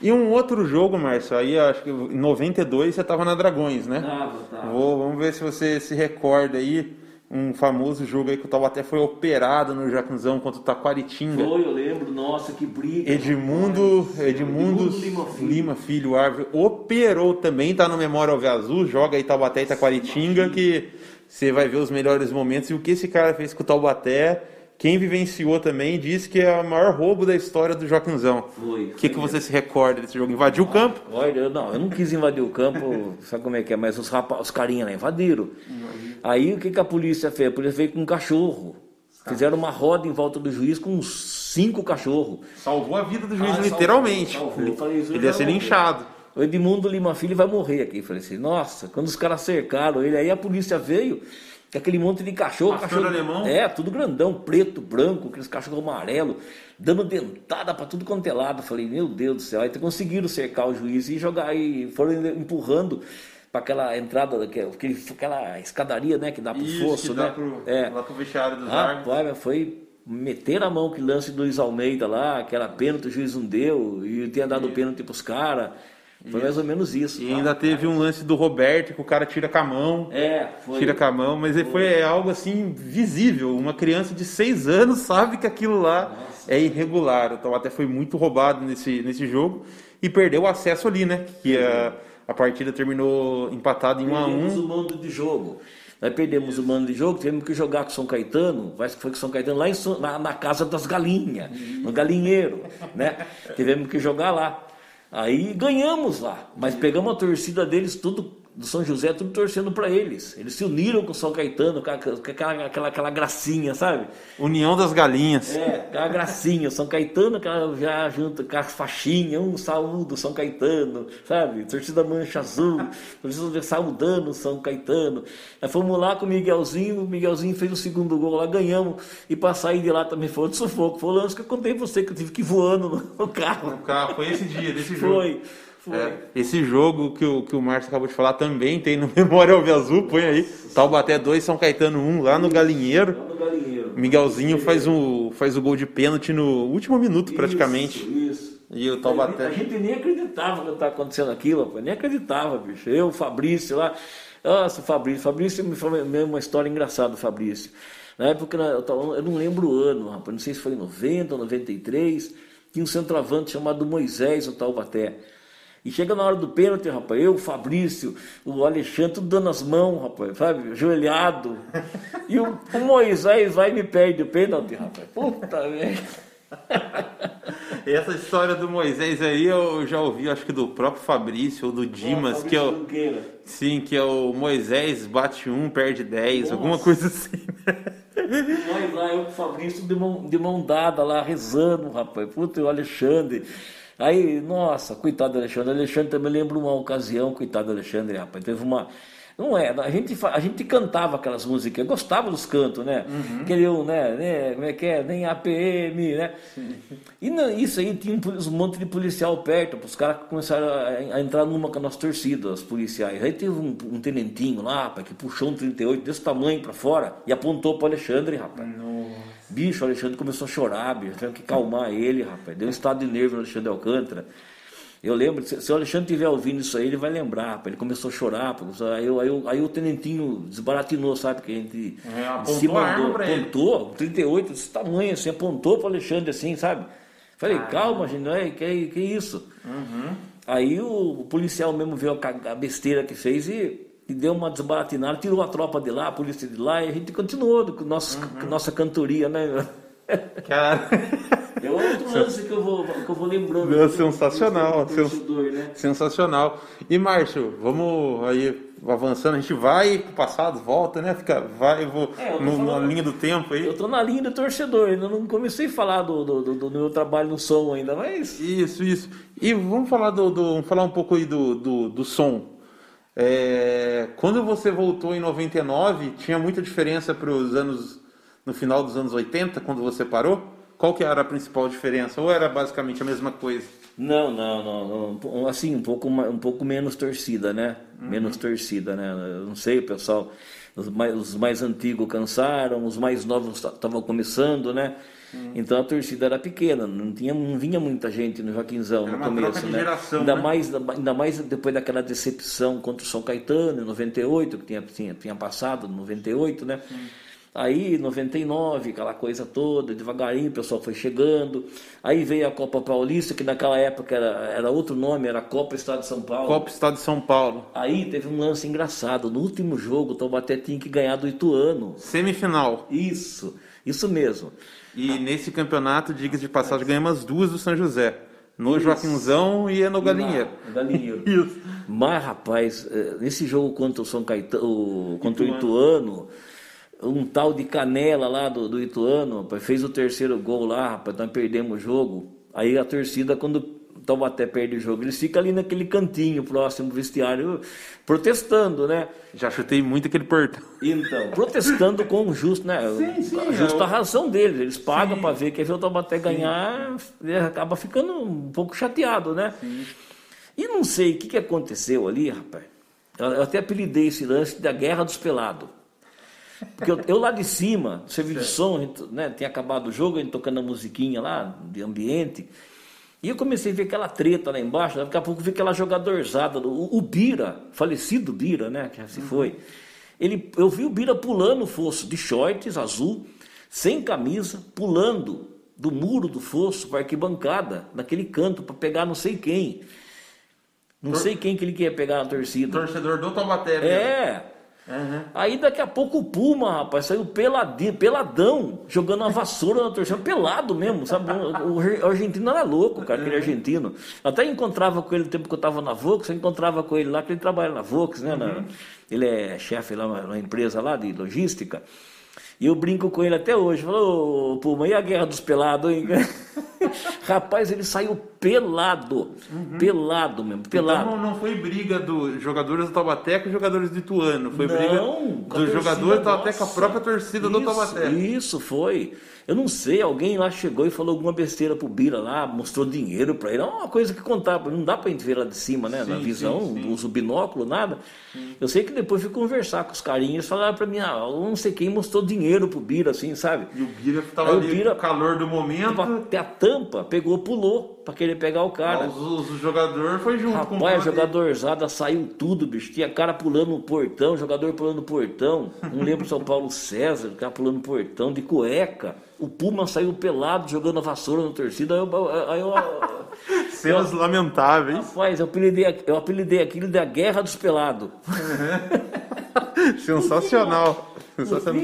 E um outro jogo, Márcio, aí acho que em 92 você estava na Dragões, né? Tava, tava. Vou, vamos ver se você se recorda aí. Um famoso jogo aí que o Taubaté foi operado no Jacunzão contra o Taquaritinga. Foi, eu lembro, nossa, que briga. Edmundo, Edmundo Edmundo Lima Filho. Lima Filho, árvore, operou também, tá no Memória Alve Azul, joga aí Taubaté e Taquaritinga, que você vai ver os melhores momentos. E o que esse cara fez com o Taubaté, quem vivenciou também, disse que é o maior roubo da história do Joaquinzão. Foi, O que, que você se recorda desse jogo? Invadiu o campo? Olha, eu, não, eu não quis invadir o campo, sabe como é que é, mas os, rapa, os carinha lá invadiram. Aí o que, que a polícia fez? A polícia veio com um cachorro. Fizeram uma roda em volta do juiz com uns cinco cachorros. Salvou a vida do juiz, Ah, salvou, literalmente. salvou. Ele, Eu falei, isso ele ia ser linchado. O Edmundo Lima Filho vai morrer aqui. Falei assim, nossa, quando os caras cercaram ele, aí a polícia veio, aquele monte de cachorro. Pastor cachorro alemão? É, tudo grandão, preto, branco, aqueles cachorros amarelos, dando dentada pra tudo quanto é lado. Falei, meu Deus do céu, aí conseguiram cercar o juiz e jogar, e foram empurrando para aquela entrada, aquele- aquela escadaria, né, que dá pro Isso, fosso, né? pro, é. lá pro vestiário dos mas foi meter a mão que lance do Luiz Almeida lá, que era pênalti, o juiz não deu, e tinha dado pênalti pros caras. Foi mais ou menos isso. E ainda teve um lance do Roberto, que o cara tira com a mão. É, foi. Tira com a mão, mas foi é algo assim visível. Uma criança de seis anos sabe que aquilo lá é irregular. Então até foi muito roubado nesse, nesse jogo e perdeu o acesso ali, né? Que a, a partida terminou empatada em 1 a Perdemos 1 o mando de jogo. Nós perdemos o mando de jogo, tivemos que jogar com São Caetano, parece que foi com São Caetano, lá em na, na casa das galinhas, no galinheiro, né? Tivemos que jogar lá. Aí ganhamos lá, mas pegamos a torcida deles tudo do São José, tudo torcendo para eles. Eles se uniram com o São Caetano, com aquela, aquela, aquela gracinha, sabe? União das galinhas. É, aquela gracinha. São Caetano, aquela, já junto com a faixinha, um saúdo São Caetano, sabe? Torcida Mancha Azul, torcida saudando São Caetano. Aí fomos lá com o Miguelzinho, o Miguelzinho fez o segundo gol lá, ganhamos. E para sair de lá também foi outro sufoco. Foi o lance que eu contei pra você, que eu tive que ir voando no carro. No carro, foi esse dia, desse jogo. Foi. É, esse jogo que o, que o Márcio acabou de falar também tem no Memória Alve Azul, põe aí. Taubaté 2, São Caetano 1, lá no Galinheiro. Lá no Galinheiro. Miguelzinho faz o, faz o gol de pênalti no último minuto, praticamente. Isso, isso. E o Taubaté. A gente nem acreditava que estava acontecendo aquilo, rapaz. Nem acreditava, bicho. Eu, o Fabrício lá. Nossa, o Fabrício. Fabrício me falou uma história engraçada, do Fabrício. Na época, eu, tava, eu não lembro o ano, rapaz. Não sei se foi em 90 ou 93. Tinha um centroavante chamado Moisés, o Taubaté. E chega na hora do pênalti, rapaz, eu, o Fabrício, o Alexandre, tudo dando as mãos, rapaz, sabe? Joelhado. E o, o Moisés vai e me perde o pênalti, rapaz. Puta merda. Essa história do Moisés aí eu já ouvi, acho que do próprio Fabrício ou do Dimas, que é o. Sim, que é o Moisés bate um, perde 10, Nossa. alguma coisa assim. Nós lá, eu com o Fabrício de mão, de mão dada lá, rezando, rapaz. Puta, e o Alexandre. Aí, nossa, coitado do Alexandre. Alexandre também lembra uma ocasião, coitado do Alexandre, rapaz. Teve uma. Não é, a gente, a gente cantava aquelas músicas, gostava dos cantos, né? Aquele, um, né, né? Como é que é? Nem APM, né? E não, isso aí tinha um, monte de policial perto, os caras começaram a, a entrar numa com a nossa torcida, os policiais. Aí teve um, um tenentinho lá, rapaz, que puxou um 38 desse tamanho pra fora e apontou pro Alexandre, rapaz. Bicho, o Alexandre começou a chorar, bicho. Tivemos que calmar ele, rapaz. Deu um estado de nervo no Alexandre Alcântara. Eu lembro, se, o Alexandre estiver ouvindo isso aí, ele vai lembrar, rapaz. Ele começou a chorar. Aí, aí, eu- aí o tenentinho desbaratinou, sabe? Que a gente É, apontou se ele. apontou, 38 desse tamanho, assim, apontou pro Alexandre assim, sabe? Falei, calma, gente, não é, que, que isso? Uhum. Aí o, o policial mesmo viu a, a besteira que fez e, e deu uma desbaratinada, tirou a tropa de lá, a polícia de lá, e a gente continuou com, nossa, Uhum. com nossa cantoria, né? Cara, É outro lance que eu vou, que eu vou lembrando. Meu, sensacional, né? sensacional. E Márcio, vamos aí avançando, a gente vai pro passado, volta, né? Fica, vai, eu vou É, eu no- na falando- linha do tempo aí. Eu tô na linha do torcedor, ainda não comecei a falar do, do, do- do meu trabalho no som ainda, mas. Isso, isso. E vamos falar do, do- vamos falar um pouco aí do, do, do som. É, quando você voltou em 99, tinha muita diferença para os anos no final dos anos 80, quando você parou? Qual que era a principal diferença? Ou era basicamente a mesma coisa? Não, não, não, não. Assim, um pouco, um pouco menos torcida, né? Menos torcida, né? Eu não sei, pessoal. Os mais, os mais antigos cansaram, os mais novos estavam começando, né? Então a torcida era pequena, não, tinha, não vinha muita gente no Joaquinzão Era no começo, né? geração, ainda, né? mais, ainda mais depois daquela decepção contra o São Caetano em 98, que tinha, tinha, tinha passado, 98, né? Aí, 99, aquela coisa toda, devagarinho o pessoal foi chegando. Aí veio a Copa Paulista, que naquela época era, era outro nome, era Copa Estado de São Paulo. Copa Estado de São Paulo. Aí teve um lance engraçado. No último jogo, o Taubaté tinha que ganhar do Ituano. Semifinal. Isso, isso mesmo. E nesse campeonato, diga de passagem, ganhamos as duas do São José. No Joaquinzão e no Galinheiro. Galinheiro. Isso. Mas, rapaz, eh, nesse jogo contra o São Caetano, contra o Ituano, um tal de Canela lá do, do Ituano, rapaz, fez o terceiro gol lá, rapaz, nós perdemos o jogo. Aí a torcida, quando o Taubaté perde o jogo, eles ficam ali naquele cantinho próximo do vestiário, protestando, né? Já chutei muito aquele portão. Então, protestando com o justo, né? Sim, sim, a justa é razão deles. Eles pagam para ver, quer ver o Taubaté ganhar, ele acaba ficando um pouco chateado, né? E não sei o que, que aconteceu ali, rapaz. Eu eu até apelidei esse lance da Guerra dos Pelados. Porque eu, eu lá de cima, serviço de som, gente, né, tinha acabado o jogo, a gente tocando a musiquinha lá, de ambiente. E eu comecei a ver aquela treta lá embaixo, daqui a pouco vi aquela jogadorzada, o, o Bira, falecido Bira, né, que já se foi. Ele, eu vi o Bira pulando o fosso de shorts azul, sem camisa, pulando do muro do fosso para arquibancada, naquele canto, para pegar não sei quem. Não sei quem que ele queria pegar na torcida. Torcedor do Taubaté. É. Uhum. Aí daqui a pouco o Puma, rapaz, saiu peladinho, peladão, jogando uma vassoura na torcida, pelado mesmo, sabe? O, argentino era louco, cara, aquele argentino. Até encontrava com ele no tempo que eu estava na Vox, eu encontrava com ele lá, que ele trabalha na Vox, né? Uhum. Na, ele é chefe lá numa empresa lá de logística. E eu brinco com ele até hoje. Falou, oh, Puma, e a guerra dos pelados, hein? Rapaz, ele saiu pelado. Uhum. Pelado mesmo, então pelado. Então não foi briga dos jogadores do Taubaté com jogadores do Ituano. Foi não, briga do jogador do Taubaté com a própria torcida isso, do Taubaté. Isso, foi. Eu não sei, alguém lá chegou e falou alguma besteira pro Bira lá, mostrou dinheiro para ele. É uma coisa que contava, não dá pra gente ver lá de cima, né? Sim, na visão, sim, sim. uso binóculo, nada. Eu sei que depois fui conversar com os carinhas, falaram para mim, ah, não sei quem mostrou dinheiro pro Bira, assim, sabe? E o Bira tava Aí ali o Bira, calor do momento. Até a tampa, pegou, pulou para querer pegar o cara. Ah, os, os jogadores foi junto Rapaz, com o jogadorzada saiu tudo, bicho. Tinha cara pulando no portão, jogador pulando no portão. Não lembro São Paulo César, cara pulando no portão de cueca. O Puma saiu pelado jogando a vassoura na torcida. Aí eu. Aí eu Cenas eu, lamentáveis. Rapaz, eu apelidei, eu apelidei aquilo de a Guerra dos Pelados. Sensacional. Sensacional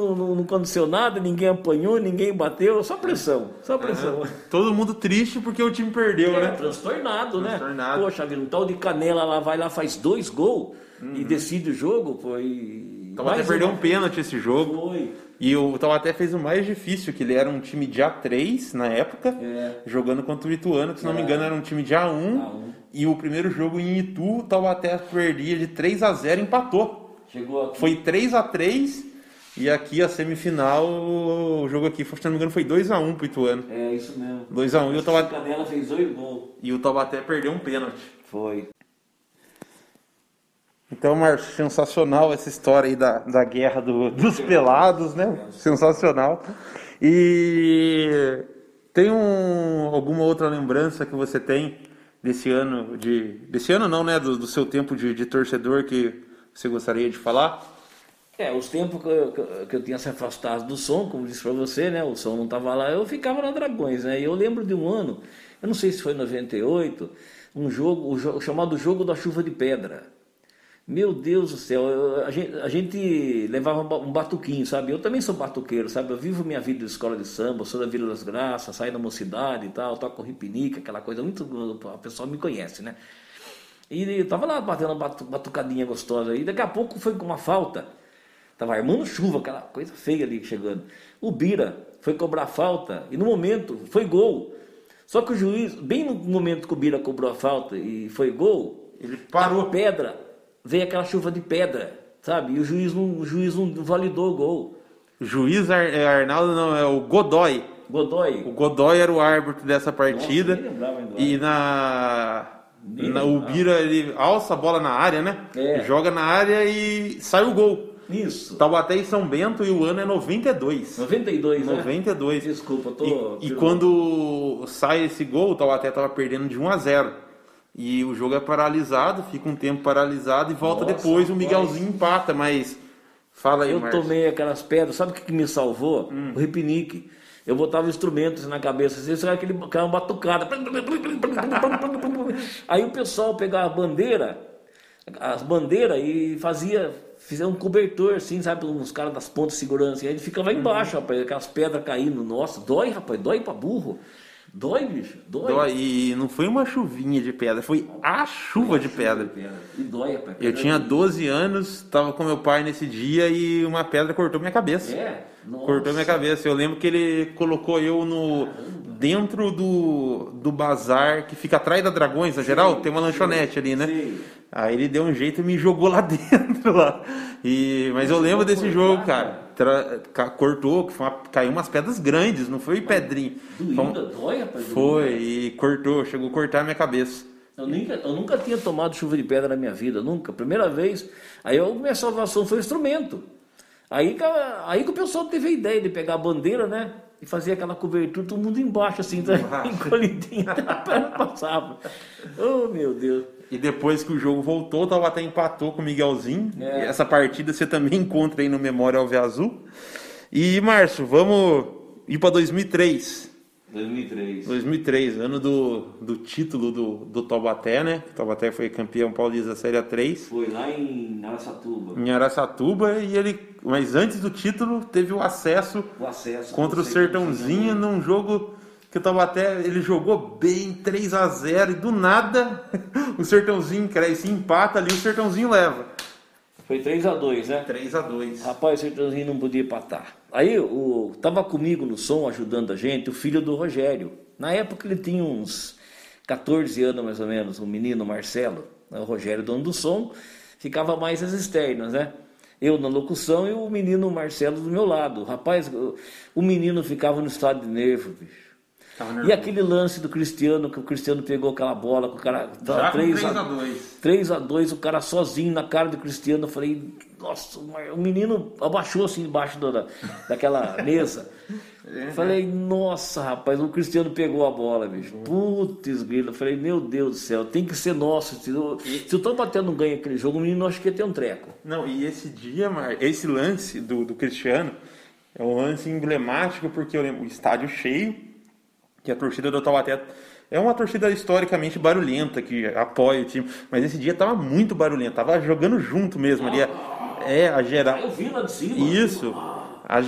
não, não, não, aconteceu nada, ninguém apanhou, ninguém bateu, só pressão, só pressão. Todo mundo triste porque o time perdeu, é, né? Transtornado, né? transtornado? Poxa vida, um tal de Canela lá vai lá, faz dois gols uhum. e decide o jogo, foi. Taubaté perdeu um pênalti esse jogo. Foi. E o Taubaté fez o mais difícil, que ele era um time de A3 na época, é. jogando contra o Ituano, que se não é. me engano era um time de A1. A1. E o primeiro jogo em Itu, o Taubaté perdia de 3 a 0 empatou. Chegou aqui. Foi 3 a 3 e aqui a semifinal, o jogo aqui, se não me engano, foi 2x1 pro Ituano. É, isso mesmo. 2x1 e o Taubaté. Canela fez dois gols. E o Taubaté perdeu um pênalti. Foi. Então, Márcio, sensacional essa história aí da, da guerra do, dos pelados, né? Sensacional. E tem um, alguma outra lembrança que você tem desse ano de. Desse ano não, né? Do, do seu tempo de, de torcedor que você gostaria de falar? É, os tempos que eu, que eu tinha se afastado do som, como disse para você, né? O som não estava lá, eu ficava na Dragões, né? E eu lembro de um ano, eu não sei se foi 98, um jogo, o, chamado Jogo da Chuva de Pedra. Meu Deus do céu, eu, a, gente, a, gente, levava um batuquinho, sabe? Eu também sou batuqueiro, sabe? Eu vivo minha vida de escola de samba, sou da Vila das Graças, saio da mocidade e tal, toco ripinique, aquela coisa muito. A pessoa me conhece, né? E eu tava lá batendo uma batucadinha gostosa, e daqui a pouco foi com uma falta. Tava armando chuva, aquela coisa feia ali chegando. O Bira foi cobrar falta e no momento foi gol. Só que o juiz, bem no momento que o Bira cobrou a falta e foi gol, ele parou. A pedra, veio aquela chuva de pedra, sabe? E o juiz não, o juiz não validou o gol. O juiz Ar, é Arnaldo não, é o Godoy. Godoy. O Godoy era o árbitro dessa partida. Nossa, e na, na, o Bira ele alça a bola na área, né? É. Joga na área e sai o gol. Isso. Taubaté e São Bento e o ano é 92. 92, 92. Né? Desculpa, tô. E, e quando sai esse gol, o Taubaté tava perdendo de 1 a 0. E o jogo é paralisado, fica um tempo paralisado e volta Nossa, depois, o Miguelzinho mas... empata, mas fala aí, Eu Marcio. tomei aquelas pedras, sabe o que, que me salvou? Hum. O repinique. Eu botava instrumentos na cabeça, assim, era aquele cara uma batucada. Aí o pessoal pegava a bandeira, as bandeiras e fazia fizeram um cobertor, assim, sabe, uns caras das pontas de segurança. E aí ele ficava embaixo, uhum. rapaz, aquelas pedras caindo. Nossa, dói, rapaz, dói pra burro. Dói, bicho, dói. dói. E não foi uma chuvinha de pedra, foi a chuva, de, pedra. de pedra. E dói, rapaz. Eu tinha 12 anos, tava com meu pai nesse dia e uma pedra cortou minha cabeça. É? Nossa. Cortou minha cabeça. Eu lembro que ele colocou eu no dentro do, do bazar que fica atrás da Dragões, na geral, tem uma lanchonete ali, né? Sim. Aí ele deu um jeito e me jogou lá dentro lá. E, mas eu lembro desse jogo, cara. Tra, cortou, que uma, caiu umas pedras grandes, não foi pedrinha. Doída, dói, rapaz. Foi, e cortou, chegou a cortar a minha cabeça. Eu nunca, eu nunca tinha tomado chuva de pedra na minha vida, nunca. Primeira vez. Aí eu, minha salvação foi o instrumento. Aí, aí que o pessoal teve a ideia de pegar a bandeira, né? E fazer aquela cobertura, todo mundo embaixo, assim, tá? encolhidinho, a perna passava. Oh, meu Deus. E depois que o jogo voltou, o Taubaté empatou com o Miguelzinho. É. Essa partida você também encontra aí no Memória Alve Azul. E, Márcio, vamos ir para 2003. 2003. 2003, ano do, do título do, do Taubaté, né? O Taubaté foi campeão paulista da Série 3. Foi lá em Araçatuba. Em Araçatuba, e ele, mas antes do título, teve o acesso, O acesso contra o Sertãozinho num jogo que o Taubaté ele jogou bem, 3 a 0 e do nada o Sertãozinho cresce, empata ali, o Sertãozinho leva. Foi 3x2, né? 3 a 2 Rapaz, o Sertãozinho não podia empatar. Aí o, tava comigo no som, ajudando a gente, o filho do Rogério. Na época ele tinha uns 14 anos mais ou menos, o menino Marcelo, né, o Rogério, dono do som, ficava mais as externas, né? Eu na locução e o menino Marcelo do meu lado. Rapaz, o menino ficava no estado de nervo, bicho. E aquele lance do Cristiano, que o Cristiano pegou aquela bola, com o cara. Já com 3 3 a 2 3 a 2 o cara sozinho na cara do Cristiano. Eu falei, nossa, o menino abaixou assim embaixo da, daquela mesa. Eu falei, nossa, rapaz, o Cristiano pegou a bola, bicho. Putz, grilo. Eu falei, meu Deus do céu, tem que ser nosso. Se, o- se o Taubaté não ganha aquele jogo, o menino acho que ia ter um treco. Não, e esse dia, Mar... esse lance do, do Cristiano é um lance emblemático porque eu lembro o estádio cheio, que a torcida do Taubaté é uma torcida historicamente barulhenta que apoia o time, mas esse dia tava muito barulhento, tava jogando junto mesmo ali. É, a geral. Eu vi lá de cima. Isso. A,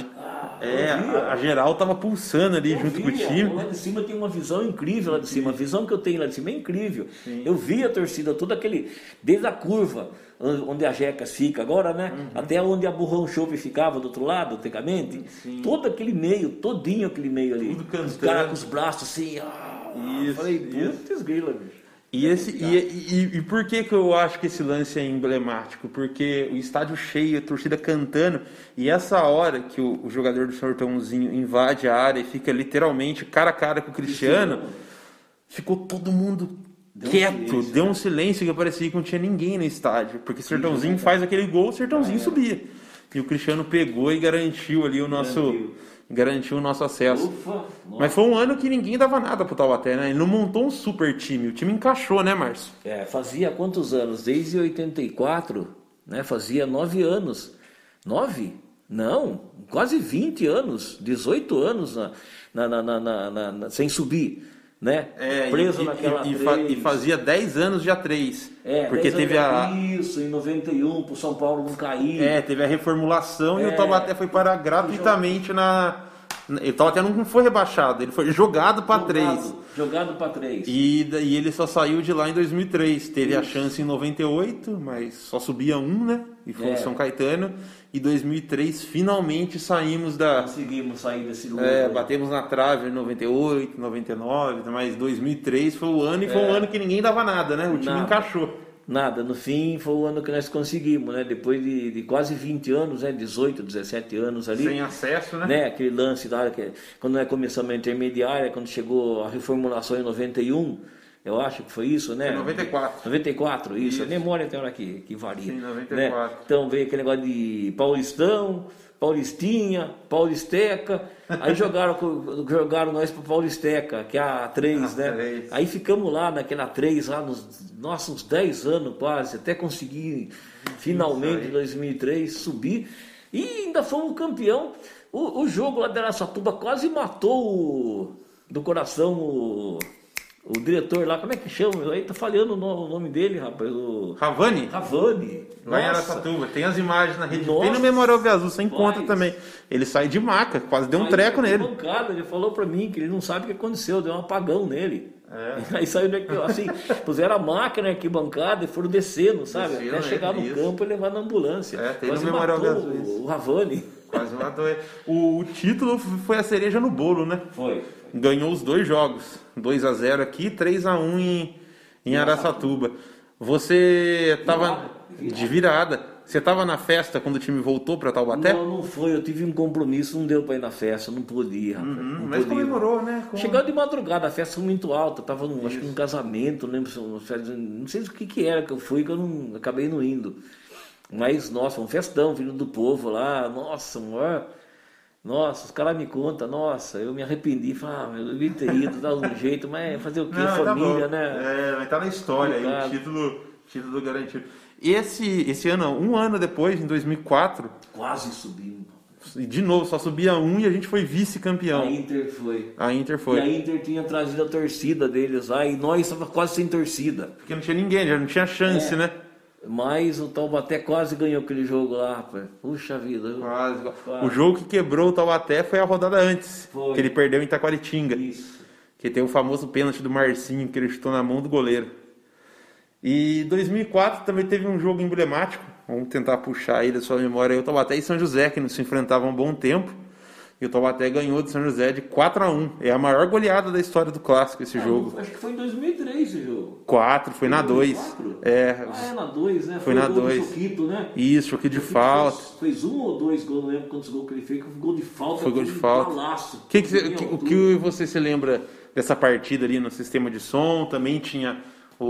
é, a, a geral tava pulsando ali Eu junto com o time. Lá de cima tem uma visão incrível lá de cima. A visão que eu tenho lá de cima é incrível. Eu vi a torcida, todo aquele. Desde a curva, onde a Jecas fica agora, né? Uhum. Até onde a Burrão Chope ficava do outro lado, antigamente. Todo aquele meio, todinho aquele meio ali. Tudo Os cantando. caras com os braços assim. Ah, Isso, falei, putz, grila, bicho. E, esse, e, e, e por que, que eu acho que esse lance é emblemático? Porque o estádio cheio, a torcida cantando, e essa hora que o, o jogador do Sortãozinho invade a área e fica literalmente cara a cara com o Cristiano, ficou todo mundo Deu um quieto, silêncio, deu um silêncio que parecia que não tinha ninguém no estádio. Porque o Sertãozinho faz aquele gol, o Sertãozinho subia. E o Cristiano pegou e garantiu ali o nosso. Garantiu. Garantiu o nosso acesso. Ufa. Mas foi um ano que ninguém dava nada pro Taubaté, né? Ele não montou um super time. O time encaixou, né, Márcio? É, fazia quantos anos? Desde 84, né? Fazia nove anos. Nove? Não, quase 20 anos, 18 anos na- na- na- sem subir, né? Preso É, e, naquela e, e e fazia 10 anos já 3. É, porque 10 teve a, Isso, em 91, pro São Paulo não cair. é, teve a reformulação e É. o Taubaté foi parar gratuitamente na. O Taubaté não foi rebaixado, ele foi jogado para 3. jogado, pra três. E, daí ele só saiu de lá em 2003. Teve a chance em 98, mas só subia um, né? E foi É. o São Caetano. E 2003 finalmente saímos da. Conseguimos sair desse lugar. É, batemos na trave em 98, 99, mas 2003 foi o ano e foi um ano que ninguém dava nada, né? O time É. Nada. encaixou. Nada, no fim foi o ano que nós conseguimos, né? Depois de, de quase 20 anos, né? 18, 17 anos ali. Sem acesso, né? né? Aquele lance da que quando nós começamos a intermediária, quando chegou a reformulação em 91, eu acho que foi isso, né? Foi 94. 94, isso. Isso. A memória tem hora que, que varia. Sim, 94. Né? Então veio aquele negócio de Paulistão, Paulistinha, Paulisteca. Aí jogaram, jogaram nós pro Paulisteca, que é a 3, A né? três. Aí ficamos lá naquela 3, lá nos nossos 10 anos quase, até conseguir finalmente em 2003 subir. E ainda fomos campeão. O, o jogo lá da Araçatuba quase matou o, do coração o, o diretor lá, como é que chama? Aí tá falhando o no- nome dele, rapaz. O Ravani, Cavani. lá em Nossa. Araçatuba. Tem as imagens na rede. Nossa. Tem no Memorial Azul, você encontra também. Ele sai de maca, quase deu um Aí, treco na nele. arquibancada, ele falou pra mim que ele não sabe o que aconteceu, deu um apagão nele. É. Aí saiu daqui, assim, puseram a máquina aqui bancada e foram descendo, sabe? Descendo, Até chegar no isso. campo e levar na ambulância. É, tem no Quase Memorial matou o, o Ravani. Quase matou ele. O, o título foi a cereja no bolo, né? Foi. Ganhou os dois jogos. 2 a 0 aqui, 3 a 1 em, em Araçatuba. Você tava Virada. de virada. Você tava na festa quando o time voltou para Taubaté? Não, não foi. Eu tive um compromisso, não deu pra ir na festa, não rapaz. Uhum, não mas pude ir. comemorou, né? Com- Chegando de madrugada, a festa foi muito alta, tava num, acho que num casamento, não lembro, não sei o que que era que eu fui, que eu não acabei não indo. Mas, nossa, um festão, vindo do povo lá, nossa, maior, nossa, os caras me contam, nossa, eu me arrependi, falei, ah, eu devia ter ido, dar um jeito, mas fazer o quê? Não, tá Família, bom. né? É, mas tá na história aí, o título, título garantido. Esse, esse ano, um ano depois, em 2004, Quase subimos. De novo, só subia um e a gente foi vice-campeão. A Inter foi. A Inter foi. E a Inter tinha trazido a torcida deles lá e nós estava quase sem torcida. Porque não tinha ninguém, já não tinha chance, É. né? Mas o Taubaté quase ganhou aquele jogo lá, rapaz. Puxa vida. Quase. Quase. O jogo que quebrou o Taubaté foi a rodada antes, Foi. que ele perdeu em Itaquaritinga. Isso. Que tem o famoso pênalti do Marcinho, que ele chutou na mão do goleiro. E 2004 também teve um jogo emblemático. Vamos tentar puxar aí da sua memória aí, o Taubaté e São José, que não se enfrentavam há um bom tempo. E o Taubaté ganhou de São José de 4 a 1 É a maior goleada da história do clássico esse Ah, jogo. Acho que foi em 2003 esse jogo. 4, foi na 2. 2004? É, Ah, é na 2, né? Foi o na gol do dois. Choquito, né? isso, aqui de Choquito falta. Fez, fez um ou dois gols, não lembro quantos gols que ele fez, foi gol de falta. Foi gol de falta. balaço. Que que que- o que você se lembra dessa partida ali no sistema de som? Também tinha o,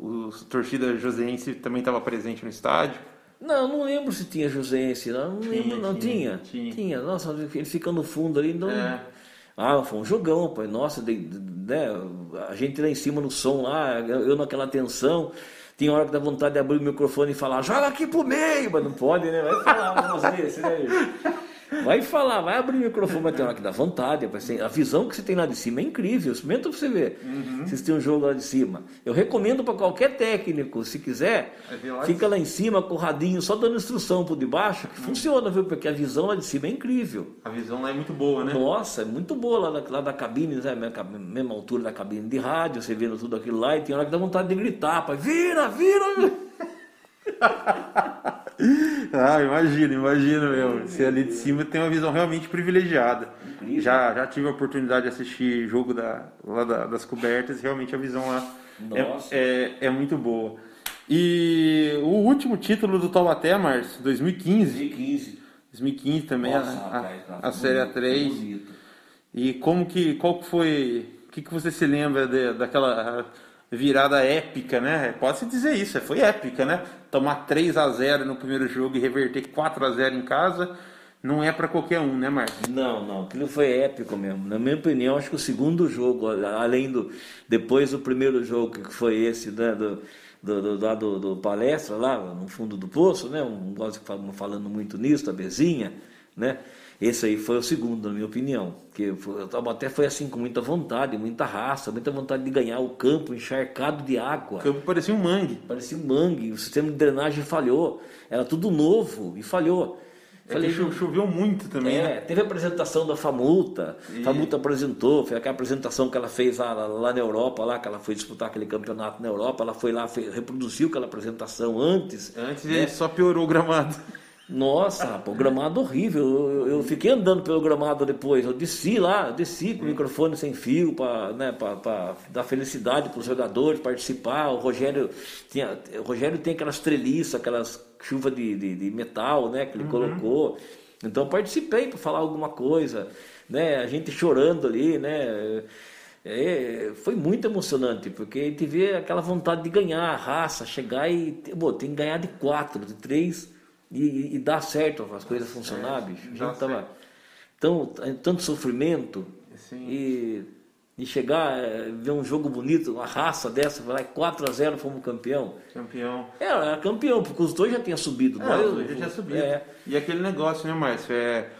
o torcida joseense também estava presente no estádio. Não, não lembro se tinha Josense, não, não Tinha, lembro, não tinha, tinha. tinha. Nossa, ele fica no fundo ali, não. É. Ah, foi um jogão, pai. Nossa, de- de- né, a gente lá em cima no som lá, eu naquela tensão. Tinha hora que dá vontade de abrir o microfone e falar, joga aqui pro meio, mas não pode, né? Vai falar um negócio desse, né? Vai falar, vai abrir o microfone, mas tem hora que dá vontade. A visão que você tem lá de cima é incrível. Experimenta pra você ver. Uhum. Vocês têm um jogo lá de cima. Eu recomendo para qualquer técnico, se quiser, Vai lá de fica lá em cima com o radinho só dando instrução pro de baixo, que funciona, viu? Porque a visão lá de cima é incrível. A visão lá é muito boa, né? Nossa, é muito boa lá da, lá da cabine, né? Mesma altura da cabine de rádio, você vendo tudo aquilo lá, e tem hora que dá vontade de gritar, pai, vira, vira! Ah, imagina, imagina mesmo. Você ali de cima tem uma visão realmente privilegiada. Incrível. Já, já tive a oportunidade de assistir jogo da, lá da- das cobertas e realmente a visão lá é, é, é muito boa. E o último título do Taubaté, Márcio, 2015. 2015. 2015 também, Nossa, a, a- rapaz, tá a Série bonito, A3. bonito. E como que, qual que foi, o que, que você se lembra de- daquela virada épica, né? Pode-se dizer isso, foi épica, né? Tomar 3 a 0 no primeiro jogo e reverter 4 a 0 em casa, não é para qualquer um, né, Marcos? Não, não, aquilo foi épico mesmo. Na minha opinião, acho que o segundo jogo, além do. Depois do primeiro jogo, que foi esse, né, do, do, do, do, do palestra, lá no fundo do poço, né? Um que falam falando muito nisso, a Bezinha, né? Esse aí foi o segundo, na minha opinião. Que foi, Taubaté foi assim, com muita vontade, muita raça, muita vontade de ganhar o campo encharcado de água. O campo parecia um mangue. Parecia um mangue, o sistema de drenagem falhou. Era tudo novo e falhou. É cho- choveu muito também, É, né? teve a apresentação da Famulta. A Famulta apresentou, foi aquela apresentação que ela fez lá, lá- lá na Europa, lá que ela foi disputar aquele campeonato na Europa. Ela foi lá, fez, reproduziu aquela apresentação antes. Antes ele só piorou o gramado. Nossa, o gramado horrível. Eu, eu- fiquei andando pelo gramado depois. Eu desci lá, eu desci com o microfone sem fio para né, pra- pra dar felicidade para os jogadores participar. O Rogério tinha, o Rogério tem aquelas treliças, aquelas chuvas de, de, de metal, né, que ele colocou. Então participei para falar alguma coisa, né? A gente chorando ali, né? É, foi muito emocionante, porque a gente vê aquela vontade de ganhar a raça, chegar e. Pô, tem que ganhar de quatro, de três e, e- dar certo as coisas funcionar, bicho. A dá gente tava tão, tanto sofrimento Sim. e, e chegar, é, ver um jogo bonito, uma raça dessa, vai lá, 4 a 0 fomos campeão. Campeão. É, era campeão, porque os dois já tinham subido. É, nós- os dois já tinha subido. É, E aquele negócio, né, Márcio? É,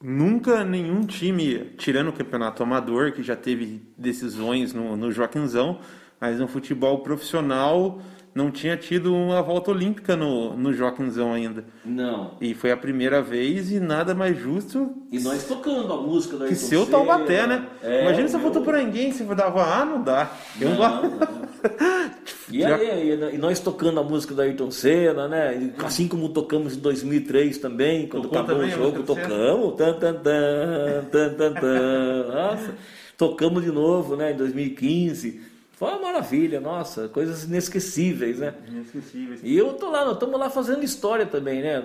nunca nenhum time, tirando o campeonato amador, que já teve decisões no, no Joaquinzão, mas no futebol profissional não tinha tido uma volta olímpica no, no Joaquinzão ainda. não. E foi a primeira vez e nada mais justo E nós tocando a música da que Ayrton seu. Taubaté, né? É, Imagina se eu para ninguém, se dava ah, não dá. Eu não, Não, não. E, aí, e- e nós tocando a música da Ayrton Senna, né? Assim como tocamos em 2003 também, quando Tocou acabou o também a jogo, tocamos. Tan, tan, tan, tan, tan, tan. Nossa, tocamos de novo, né? Em 2015. Foi uma maravilha, nossa, coisas inesquecíveis, né? Inesquecíveis. E eu tô lá, nós estamos lá fazendo história também, né?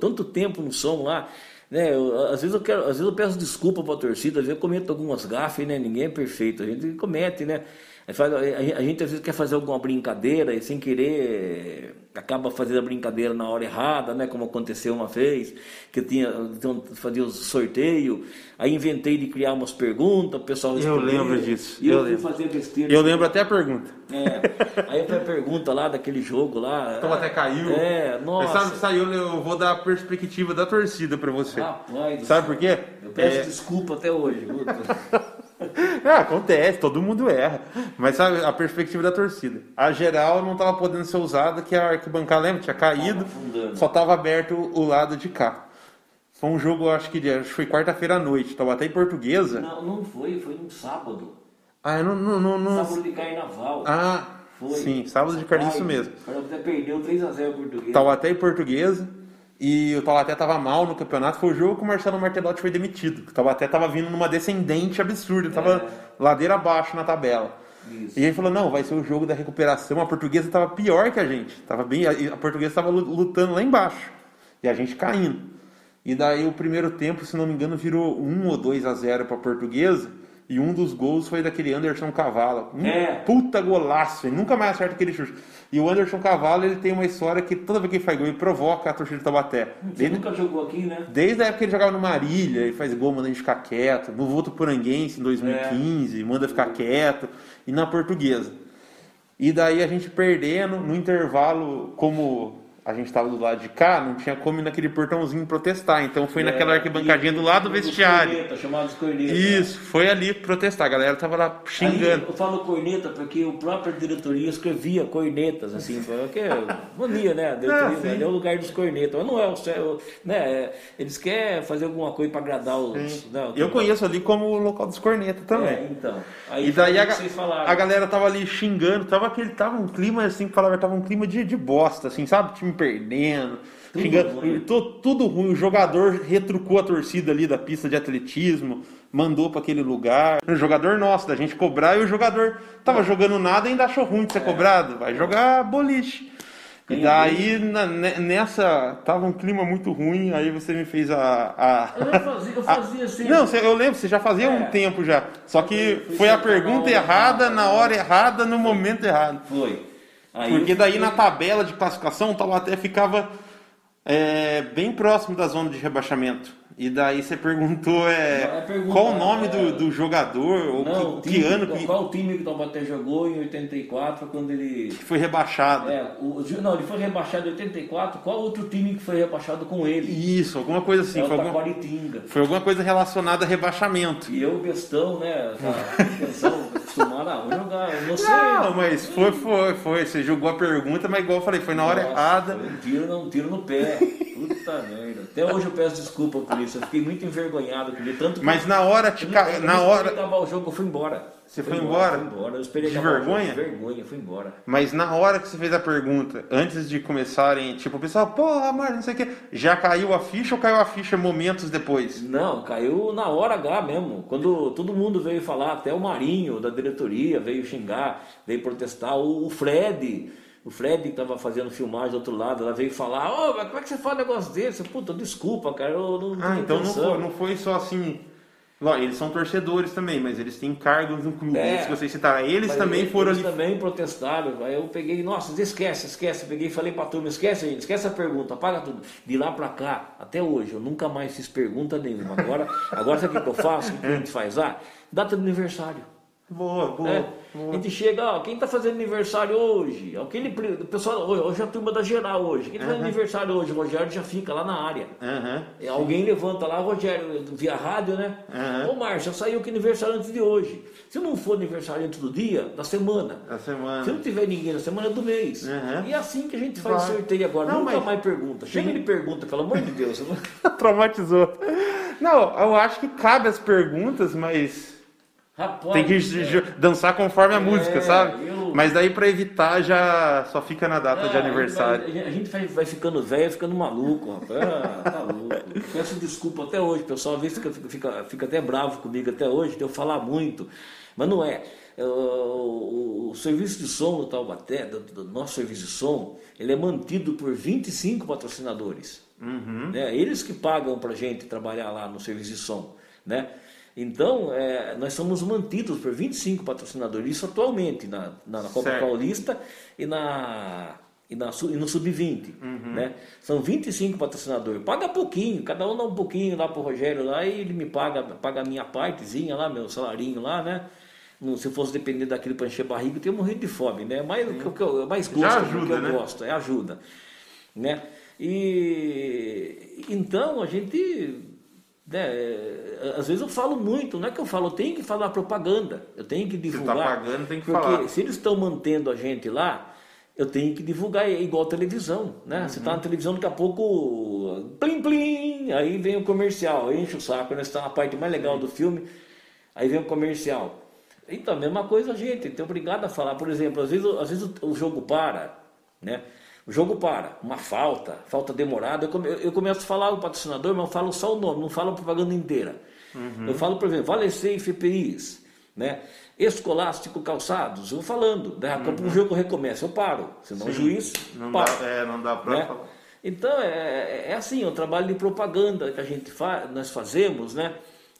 Tanto tempo no som lá. né, eu, às vezes eu quero, às vezes eu peço desculpa para a torcida, às vezes eu cometo algumas gafes, né? Ninguém é perfeito, a gente comete, né? A gente às vezes quer fazer alguma brincadeira e sem querer acaba fazendo a brincadeira na hora errada, né? Como aconteceu uma vez, que eu tinha então, fazia o sorteio, aí inventei de criar umas perguntas, o pessoal Eu lembro disso. E eu, eu lembro. fazer besteira. Eu lembro até a pergunta. É. Aí foi a pergunta lá daquele jogo lá. Então até caiu. É, nossa. Mas sabe, saiu, eu vou dar a perspectiva da torcida para você. Rapaz sabe por quê? Eu peço É, desculpa até hoje. É, acontece, todo mundo erra. Mas sabe, a perspectiva da torcida. A geral não estava podendo ser usada, que a arquibancada, lembra? Tinha caído, só estava aberto o lado de cá. Foi um jogo, acho que, acho que foi quarta-feira à noite, tava até em portuguesa. Não, não foi, foi no sábado. Ah, não, não, não, não- Sábado de carnaval. Ah, Foi. sim, sábado de carne, isso mesmo. O Taubaté perdeu 3x0 o português. Taubaté em portuguesa. E o Taubaté tava mal no campeonato. Foi o jogo que o Marcelo Martelotti foi demitido. O Taubaté tava vindo numa descendente absurda. Tava ladeira abaixo na tabela. Isso. E aí falou, não, vai ser o jogo da recuperação. A portuguesa tava pior que a gente. Tava bem, a a portuguesa tava lu- lutando lá embaixo. E a gente caindo. E daí o primeiro tempo, se não me engano, virou 1 ou 2 a 0 pra portuguesa. E um dos gols foi daquele Anderson Cavalo. Um É. puta golaço. Ele nunca mais acerta aquele chute. E o Anderson Cavalo, ele tem uma história que toda vez que ele faz gol, ele provoca a torcida do Tabaté. Você Ele- nunca jogou aqui, né? Desde a época que ele jogava no Marília, ele faz gol, manda a gente ficar quieto. No Voto Poranguense, em 2015, manda ficar quieto. E na portuguesa. E daí a gente perdendo, no intervalo, como a gente estava do lado de cá, não tinha como ir naquele portãozinho protestar. Então foi naquela É, arquibancadinha e- do lado do vestiário. Corneta, chamados corneta. Isso, foi ali protestar. A galera tava lá Aí, xingando. eu falo corneta porque o próprio diretoria escrevia cornetas, assim, porque mania, né? A diretoria ali é o lugar dos cornetas. Mas não é o céu, né? é, Eles querem fazer alguma coisa para agradar os. Né, Eu conheço ali como o local dos cornetas também. É, então. Aí E daí a, a galera tava ali xingando, tava aquele, tava um clima assim, que falava, tava um clima de, de bosta, assim, sabe? Time perdendo, Tudo xingando, ruim. tu- tudo ruim. O jogador retrucou a torcida ali da pista de atletismo, mandou pra aquele lugar. O jogador nosso, da gente cobrar, e o jogador tava jogando nada e ainda achou ruim de ser cobrado. Vai jogar boliche. E daí, na- ne- nessa, tava um clima muito ruim, aí você me fez a- a, Eu fazia, eu fazia assim. não, eu lembro, você já fazia um É. tempo já. Só que Fui foi a pergunta errada, errada, na né? hora errada, no momento errado. Foi. Aí Porque daí na tabela de classificação o Taubaté ficava é, bem próximo da zona de rebaixamento. E daí você perguntou é, a pergunta qual o nome é- do, do jogador, ou Não, que, o que time- ano que Qual o time que o Taubaté jogou em 84 quando ele. foi rebaixado. É, o, não, ele foi rebaixado em 84. Qual outro time que foi rebaixado com ele? Isso, alguma coisa assim. é Foi alguma, foi alguma coisa relacionada a rebaixamento. E eu, bestão, né? Tá, pensando, acostumado, ah, vou jogar, eu não sei. Não, mas foi, foi, foi. Você jogou a pergunta, mas igual eu falei, foi na hora Nossa, errada. Um tiro, não, um tiro no pé. Puta merda. Até hoje eu peço desculpa por isso. Eu fiquei muito envergonhado com ele. Tanto que Mas na hora, te eu, ca- eu, na hora, acabar o jogo, eu fui embora. Você foi embora? Fui embora. Eu esperei De vergonha? jogo. Vergonha, fui embora. Mas na hora que você fez a pergunta, antes de começarem, tipo, o pessoal, pô, Amar, não sei o que, já caiu a ficha ou caiu a ficha momentos depois? Não, caiu na hora H mesmo. Quando todo mundo veio falar, até o Marinho da diretoria veio xingar, veio protestar. O Fred, o Fred que estava fazendo filmagem do outro lado, ela veio falar: Ô, mas como é que você fala um negócio desse? Puta, desculpa, cara, eu não Ah, então não intenção." foi, não foi só assim. Eles são torcedores também, mas eles têm cargos no clube, É. que vocês citaram. Eles também eles, foram eles ali. também protestaram. Aí eu peguei, nossa, esquece, esquece. Peguei e falei pra turma, esquece, gente, esquece a pergunta, apaga tudo. De lá pra cá, até hoje, eu nunca mais fiz pergunta nenhuma. Agora, agora sabe o que eu faço? O que a gente faz lá? Data de aniversário. Boa, boa. É, a boa. gente chega, ó, quem tá fazendo aniversário hoje? Aquele, pri- o pessoal, hoje, é a turma da geral hoje. Quem tá fazendo aniversário hoje? O Rogério já fica lá na área. É, Alguém levanta lá, Rogério, via rádio, né? Aham. Ô Márcio, saiu que aniversário antes de hoje. Se não for aniversário antes do dia, da semana. Da semana. Se não tiver ninguém na semana, é do mês. Aham. E é assim que a gente faz Vai. sorteio agora. Não, Nunca mas- mais pergunta. Chega de pergunta, pelo amor de Deus. Traumatizou. Não, eu acho que cabe as perguntas, mas Rapaz. tem que j- dançar conforme a É, música, sabe? eu- Mas daí pra evitar já só fica na data de Ah, aniversário. A gente vai, a gente vai, vai ficando velho, ficando maluco, rapaz. Ah, tá louco. Peço desculpa até hoje, pessoal às vezes fica, fica, fica até bravo comigo até hoje, de eu falar muito. Mas não é. O, o, o serviço de som do Taubaté, do, do, nosso serviço de som, ele é mantido por 25 patrocinadores. Uhum. Né? Eles que pagam para gente trabalhar lá no serviço de som. Né? Então, é, nós somos mantidos por 25 patrocinadores, isso atualmente, na, na, na Copa certo. Paulista e, na, e, na, e no Sub-20. Uhum. Né? São 25 patrocinadores. Paga pouquinho, cada um dá um pouquinho lá pro Rogério lá e ele me paga, paga a minha partezinha lá, meu salarinho lá, né? se eu fosse depender daquilo para encher barriga, eu teria morrido de fome, né? Mas o que eu mais gosto, Já ajuda, que eu né? gosto, é ajuda, né? E então a gente né, é, às vezes eu falo muito, não é que eu falo, eu tenho que falar propaganda, eu tenho que divulgar. Se está pagando, tem que porque falar. se eles estão mantendo a gente lá, eu tenho que divulgar, é igual televisão, né? Uhum. Você está na televisão, daqui a pouco, plim plim, aí vem o comercial, enche o saco, né? Você está na parte mais legal do filme, aí vem o comercial. Então, a mesma coisa a gente, tem obrigado a falar, por exemplo, às vezes, às vezes o jogo para, né? O jogo para, uma falta, falta demorada. Eu, come, eu começo a falar o patrocinador, mas eu falo só o nome, não falo a propaganda inteira. Uhum. Eu falo, por exemplo, Valecei FPIs, né? Escolástico Calçados, eu vou falando. Daqui a pouco o jogo recomeça, eu paro. Senão Sim. o juiz. Não para, dá, é, não dá para né? falar. Então é, é, é assim, o trabalho de propaganda que a gente faz, nós fazemos, né?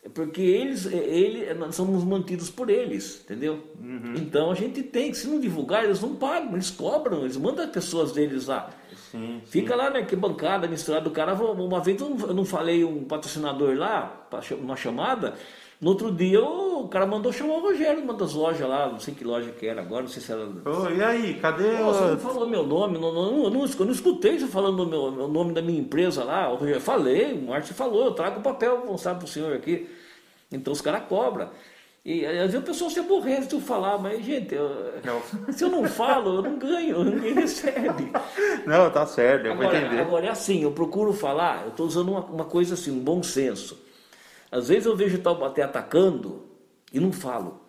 É porque eles, é, ele, nós somos mantidos por eles, entendeu? Uhum. Então a gente tem que, se não divulgar, eles não pagam, eles cobram, eles mandam as pessoas deles lá. Sim, Fica sim. lá, né? Que bancada misturada do cara. Uma vez eu não falei um patrocinador lá, uma chamada. No outro dia o cara mandou chamar o Rogério, uma das lojas lá, não sei que loja que era agora, não sei se era. Ô, e aí, cadê Pô, o. Você não falou meu nome, não, não, não, não, eu não escutei você falando o meu, meu nome da minha empresa lá. O Rogério, falei, o Márcio falou, eu trago o papel, vou mostrar para o senhor aqui. Então os caras cobram. E às vezes a pessoa se aborrece de eu falar, mas gente, eu, se eu não falo, eu não ganho, ninguém recebe. Não, tá certo, eu agora, vou entender. Agora é assim, eu procuro falar, eu estou usando uma, uma coisa assim, um bom senso. Às vezes eu vejo tal bater atacando e não falo.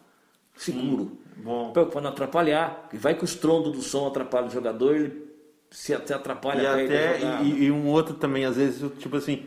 Seguro. Hum, Para não atrapalhar. E vai que o estrondo do som atrapalha o jogador, ele se, se atrapalha e até e, e, um outro também, às vezes, tipo assim,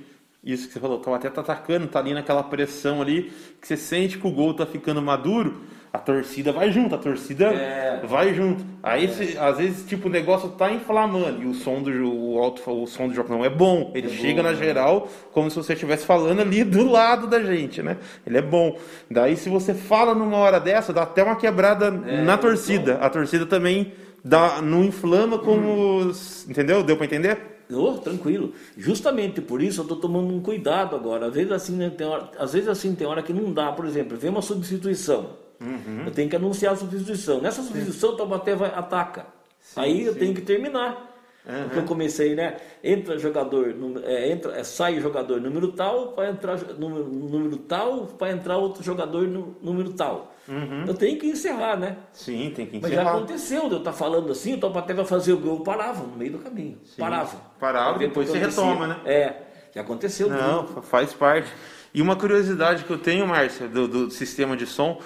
isso que você falou, o até tá atacando, tá ali naquela pressão ali, que você sente que o gol tá ficando maduro, a torcida vai junto, a torcida é. vai junto. Aí, é. às vezes, tipo, o negócio tá inflamando e o som do o alto, o som do jogo não é bom. Ele é chega bom, na né? geral como se você estivesse falando ali do lado da gente, né? Ele é bom. Daí, se você fala numa hora dessa, dá até uma quebrada é, na torcida. A torcida também dá, não inflama como, hum. entendeu? Deu para entender? Oh, tranquilo. Justamente por isso eu estou tomando um cuidado agora. Às vezes assim, né, tem hora, às vezes assim tem hora que não dá. Por exemplo, vem uma substituição. Uhum. Eu tenho que anunciar a substituição. Nessa substituição, o Taubaté vai, ataca. Sim, Aí eu tenho que terminar. Uhum. Porque eu comecei, né? Entra jogador, é, entra, é, sai jogador número tal, para entrar número, número tal, para entrar outro jogador no, número tal. Uhum. Eu tenho que encerrar, né? Sim, tem que encerrar. Mas já aconteceu, eu estar tá falando assim, o Taubaté vai fazer o gol, parava no meio do caminho. Sim. Parava. Parava, depois você retoma, né? É, já aconteceu. Não, faz parte. E uma curiosidade que eu tenho, Márcia, do, do sistema de som,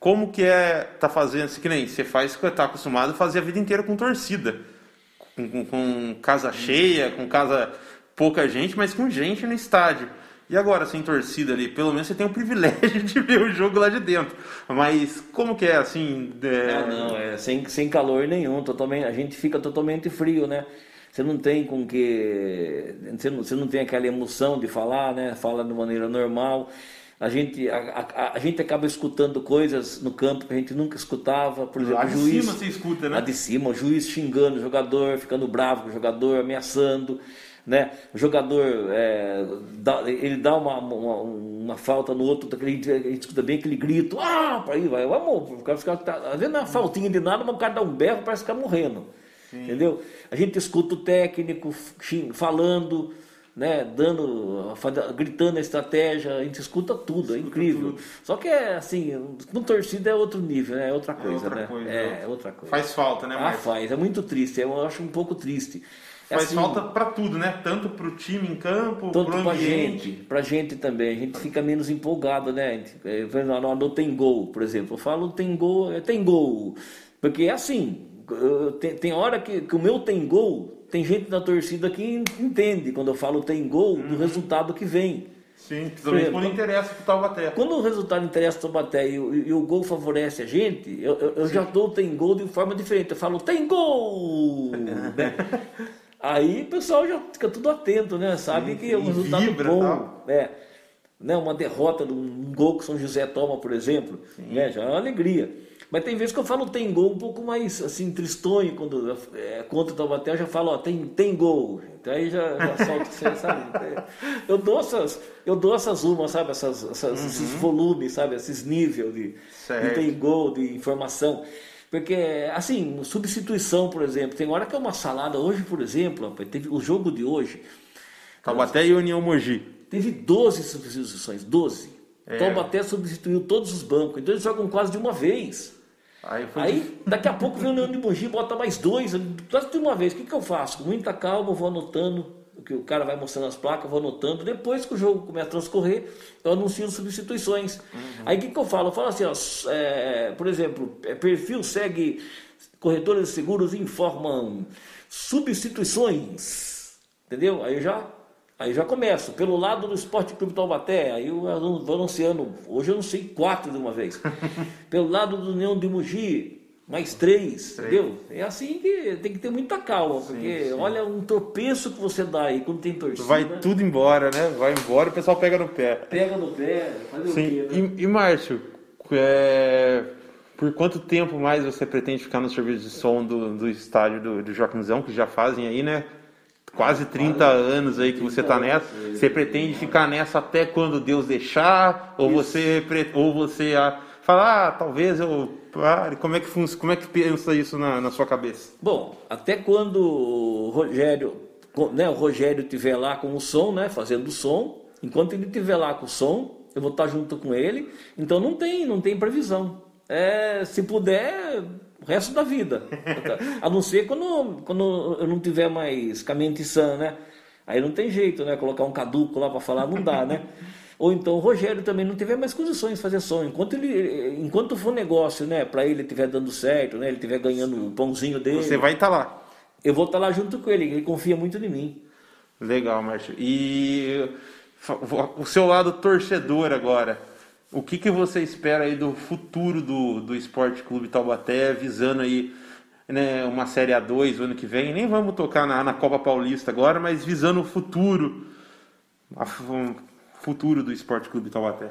como que é tá fazendo, que nem você faz que tá acostumado a fazer a vida inteira com torcida, com, com, casa cheia, com casa pouca gente, mas com gente no estádio. E agora sem torcida ali, pelo menos você tem o privilégio de ver o jogo lá de dentro. Mas como que é assim? É... Ah, não, é sem, sem calor nenhum, totalmente, a gente fica totalmente frio, né? Você não tem com que. Você não, você não tem aquela emoção de falar, né? Fala de maneira normal a gente, a, a, a, gente acaba escutando coisas no campo que a gente nunca escutava. Por exemplo, lá de juiz, cima você escuta, né? Lá de cima, o juiz xingando o jogador, ficando bravo com o jogador, ameaçando. Né? O jogador é, dá, ele dá uma, uma, uma, falta no outro, a gente, a gente escuta bem aquele grito, ah, para aí vai, vamos, o cara fica, tá, às vezes não é faltinha de nada, mas o cara dá um berro, parece ficar morrendo. Sim. Entendeu? A gente escuta o técnico falando, né, dando, gritando a estratégia, a gente escuta tudo, é incrível. Tudo. Só que é assim, com torcida é outro nível, né, é outra coisa, é outra né? Coisa, é, é, outra coisa. Faz falta, né, Ah, faz, é muito triste, eu acho um pouco triste. É faz assim, falta para tudo, né? Tanto para o time em campo, tanto para a gente, para gente também. A gente fica menos empolgado, né? Não, não tem gol, por exemplo. Eu falo tem gol, é tem gol, porque é assim. Tem, tem hora que, que o meu tem gol tem gente na torcida que entende quando eu falo tem gol do uhum. resultado que vem. Sim, principalmente quando interessa pro Taubaté. Quando o resultado interessa pro Taubaté e, e, e, o gol favorece a gente, eu, eu, eu já dou tem gol de forma diferente. Eu falo, tem gol! né? Aí o pessoal já fica tudo atento, né? Sabe sim, que é um resultado vibra, bom. Tá? É. Né? Uma derrota de um gol que São José toma, por exemplo, né? já é uma alegria. Mas tem vezes que eu falo tem gol um pouco mais assim, tristonho, quando é, contra o Taubaté, eu já falo, ó, tem, tem gol. Então aí já, já solto você, sabe? Eu dou essas, eu dou essas umas, sabe? Essas, essas uhum. Esses volumes, sabe? Esses níveis de, de tem gol, de informação. Porque, assim, substituição, por exemplo, tem hora que é uma salada. Hoje, por exemplo, teve o jogo de hoje. Taubaté e União Mogi. Teve 12 substituições, 12. É. Taubaté substituiu todos os bancos. Então eles jogam quase de uma vez. Aí, Aí, daqui a pouco vem o Leão de Mogi, bota mais dois, quase de uma vez. O que, que eu faço? Com muita calma, eu vou anotando o que o cara vai mostrando as placas, vou anotando. Depois que o jogo começa a transcorrer, eu anuncio substituições. Uhum. Aí o que, que eu falo? Eu falo assim, ó, é, por exemplo, é, perfil segue corretores de seguros informam substituições. Entendeu? Aí eu já Aí já começo, pelo lado do Esporte Clube Taubaté, aí eu vou anunciando, hoje eu não sei quatro de uma vez. pelo lado do União de Mugi, mais três, entendeu? É assim que tem que ter muita calma, porque sim, sim. olha um tropeço que você dá aí quando tem torcida. Vai tudo embora, né? Vai embora o pessoal pega no pé. Pega no pé, fazer sim. o quê, né? E, e Márcio, é... por quanto tempo mais você pretende ficar no serviço de som do, do estádio do, do Joaquimzão, que já fazem aí, né? Quase 30 anos aí que você está nessa. Você pretende ficar nessa até quando Deus deixar? Ou você, ou você ah, fala, ah, talvez eu pare? Como é que, como é que pensa isso na, na sua cabeça? Bom, até quando o Rogério, né, o Rogério estiver lá com o som, né, fazendo o som, enquanto ele estiver lá com o som, eu vou estar junto com ele. Então não tem, não tem previsão. É, se puder, o resto da vida. A não ser quando, quando eu não tiver mais caminho sã, né? Aí não tem jeito, né? Colocar um caduco lá para falar não dá, né? Ou então o Rogério também não tiver mais condições de fazer som. Enquanto, ele, enquanto for negócio, né? Para ele estiver dando certo, né? Ele estiver ganhando o pãozinho dele. Você vai estar tá lá. Eu vou estar tá lá junto com ele. Ele confia muito em mim. Legal, Márcio. E o seu lado torcedor agora. O que, que você espera aí do futuro do, do Esporte Clube Taubaté, visando aí né, uma Série A2 o ano que vem? Nem vamos tocar na, na Copa Paulista agora, mas visando o futuro, o futuro do Esporte Clube Taubaté.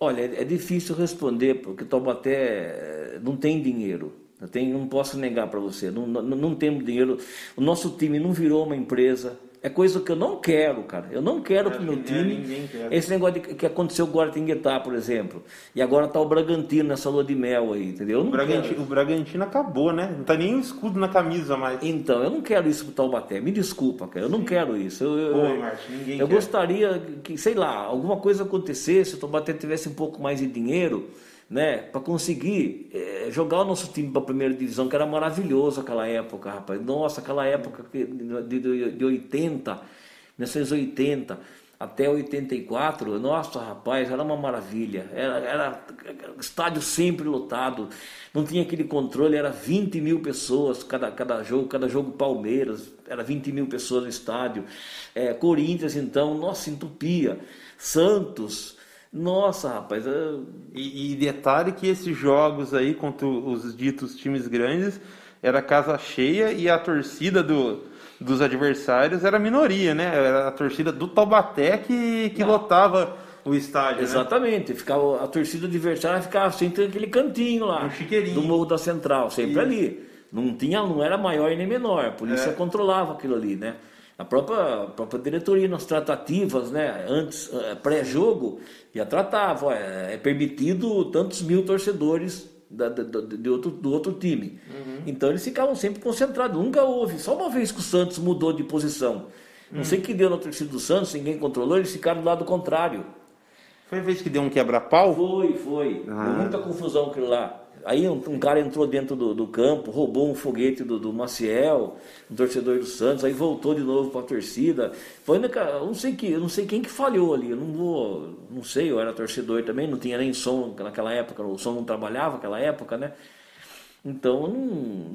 Olha, é difícil responder, porque Taubaté eh, não tem dinheiro. Eu tenho, não posso negar para você, não, não, não temos dinheiro. O nosso time não virou uma empresa é coisa que eu não quero, cara. Eu não quero para o meu time. É, esse negócio de, que aconteceu com o Guaratinguetá, por exemplo. E agora tá o Bragantino nessa lua de mel aí, entendeu? O Bragantino, o Bragantino, acabou, né? Não tá nem um escudo na camisa mais. Então, eu não quero isso pro Taubaté. Me desculpa, cara. Eu não quero isso. Eu, eu, Pô, Martin, ninguém eu quer. gostaria que, sei lá, alguma coisa acontecesse, o Taubaté tivesse um pouco mais de dinheiro né, para conseguir é, jogar o nosso time para a primeira divisão, que era maravilhoso aquela época, rapaz. Nossa, aquela época de, de, de 80, 1980 até 84, nossa, rapaz, era uma maravilha. Era, era estádio sempre lotado, não tinha aquele controle, era 20 mil pessoas cada, cada jogo, cada jogo Palmeiras, era 20 mil pessoas no estádio. É, Corinthians, então, nossa, entupia. Santos, nossa, rapaz. Eu... E, e, detalhe que esses jogos aí contra os ditos times grandes era casa cheia e a torcida do, dos adversários era minoria, né? Era a torcida do Taubaté que, que lotava o estádio. Né? Exatamente. Né? Ficava, a torcida adversária ficava sempre naquele cantinho lá. Um do Morro da Central, sempre ali. Não tinha, não era maior nem menor. A polícia é. controlava aquilo ali, né? A própria, a própria diretoria nas tratativas, né, antes, eh, pré-jogo, já tratava, é, é, permitido tantos mil torcedores da, da, de outro, do outro time. Uhum. Então eles ficavam sempre concentrados, nunca houve. Só uma vez que o Santos mudou de posição. Não uhum. sei o que deu na torcida do Santos, ninguém controlou, eles ficaram do lado contrário. Foi a vez que deu um quebra-pau? Foi, foi. Ah. Deu muita confusão aquilo lá. Aí um, um, cara entrou dentro do, do, campo, roubou um foguete do, do Maciel, um torcedor do Santos, aí voltou de novo para a torcida. Foi eu não sei que, eu não sei quem que falhou ali. Eu não vou, não sei, eu era torcedor também, não tinha nem som naquela época, o som não trabalhava naquela época, né? Então, eu não,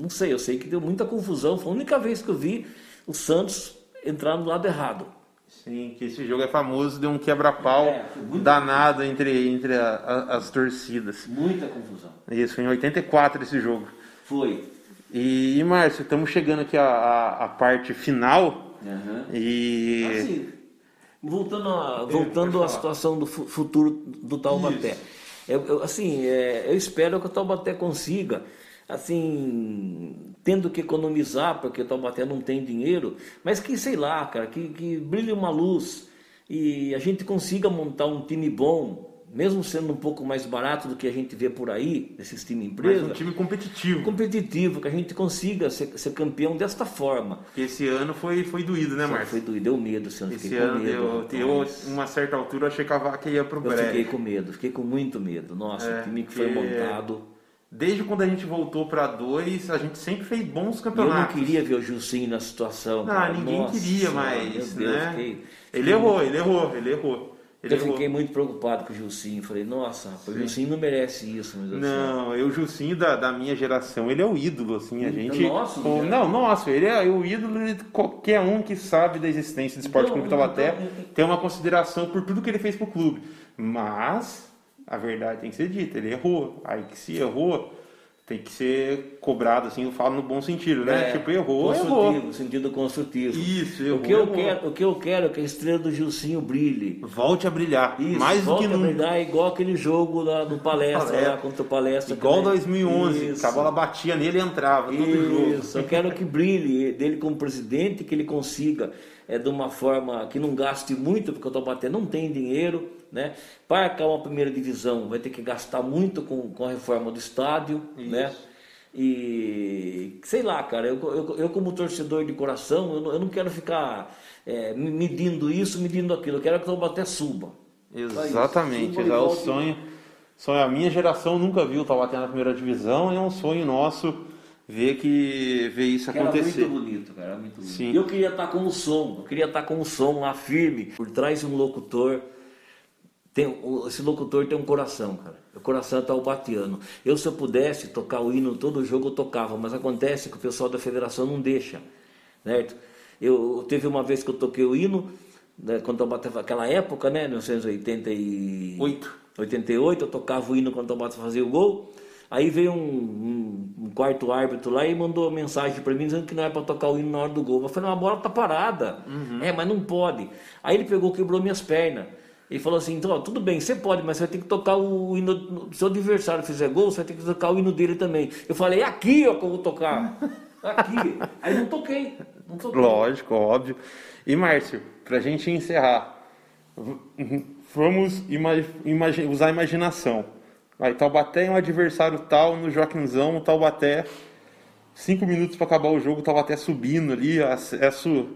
não sei, eu sei que deu muita confusão. Foi a única vez que eu vi o Santos entrar no lado errado. Sim, que esse jogo é famoso, deu um quebra-pau é, danado entre, entre a, a, as torcidas. Muita confusão. Isso, foi em 84 esse jogo. Foi. E, e Márcio, estamos chegando aqui à, à parte final. Uhum. E. Assim, voltando à, voltando à situação do futuro do Taubaté. Eu, eu, assim, é, eu espero que o Taubaté consiga assim, tendo que economizar, porque o Taubaté não tem dinheiro, mas que, sei lá, cara, que, que brilhe uma luz e a gente consiga montar um time bom, mesmo sendo um pouco mais barato do que a gente vê por aí, desses times empresa. Mas um time competitivo. Competitivo, que a gente consiga ser, ser campeão desta forma. Porque esse ano foi, foi doído, né, Marcos? Foi doído, deu medo esse ano. Esse ano medo, deu, deu uma certa altura, eu achei que a vaca ia pro breve. Eu fiquei com medo, fiquei com muito medo. Nossa, é, o time que foi montado Desde quando a gente voltou para dois, a gente sempre fez bons campeonatos. Eu não queria ver o Jusinho na situação. Não, cara. ninguém Nossa, queria, mas. Deus, né? Fiquei, ele errou, ele errou, ele errou. Ele eu errou. fiquei muito preocupado com o Jusinho. Falei, nossa, o Jusinho não merece isso. Mas não, eu, o Jusinho da, da minha geração, ele é o ídolo, assim, a gente. Nosso, o, não, nosso, ele é o ídolo de qualquer um que sabe da existência do esporte então, como Taubaté, então, tem uma consideração por tudo que ele fez pro clube. Mas a verdade tem que ser dita, ele errou. Aí que se errou, tem que ser cobrado, assim, eu falo no bom sentido, né? É, tipo, errou, construtivo, errou. sentido construtivo. Isso, errou, o que eu errou. quero O que eu quero é que a estrela do Gilcinho brilhe. Volte a brilhar. Isso, mais do que nunca. a brilhar igual aquele jogo lá do Palestra, palestra. lá contra o Palestra. Igual 2011, Isso. que a bola batia nele e entrava, todo jogo. Isso, eu quero que brilhe dele como presidente, que ele consiga é, de uma forma que não gaste muito, porque o Taubaté não tem dinheiro, né? Para acabar uma primeira divisão vai ter que gastar muito com, com a reforma do estádio, Isso. né? E sei lá, cara, eu, eu, eu como torcedor de coração, eu não, eu não quero ficar é, medindo isso, medindo aquilo, eu quero que o Taubaté suba. Exatamente, suba é o sonho. sonho. A minha geração nunca viu o Taubaté na primeira divisão, é um sonho nosso ver que ver isso que acontecer. Era muito bonito, cara, era muito bonito. Sim. E eu queria estar com o som, eu queria estar com o som lá firme, por trás de um locutor. Tem, esse locutor tem um coração, cara. O coração está o batiano. Eu, se eu pudesse tocar o hino todo jogo, eu tocava, mas acontece que o pessoal da federação não deixa, certo? Eu teve uma vez que eu toquei o hino, né, quando eu batava aquela época, né, 1988, 88, eu tocava o hino quando eu batava fazia o gol. Aí veio um, um, um, quarto árbitro lá e mandou mensagem para mim dizendo que não é para tocar o hino na hora do gol. Eu falei, não, a bola tá parada. Uhum. É, mas não pode. Aí ele pegou, quebrou minhas pernas. Ele falou assim, então, ó, tudo bem, você pode, mas você vai ter que tocar o hino. Se o adversário fizer gol, você vai ter que tocar o hino dele também. Eu falei, é aqui ó, que eu vou tocar. Aqui. Aí não toquei. Não toquei. Lógico, óbvio. E Márcio, pra gente encerrar, vamos usar a imaginação. Aí Taubaté é um adversário tal no Joaquimzão, Taubaté, cinco minutos para acabar o jogo, Taubaté subindo ali, acesso,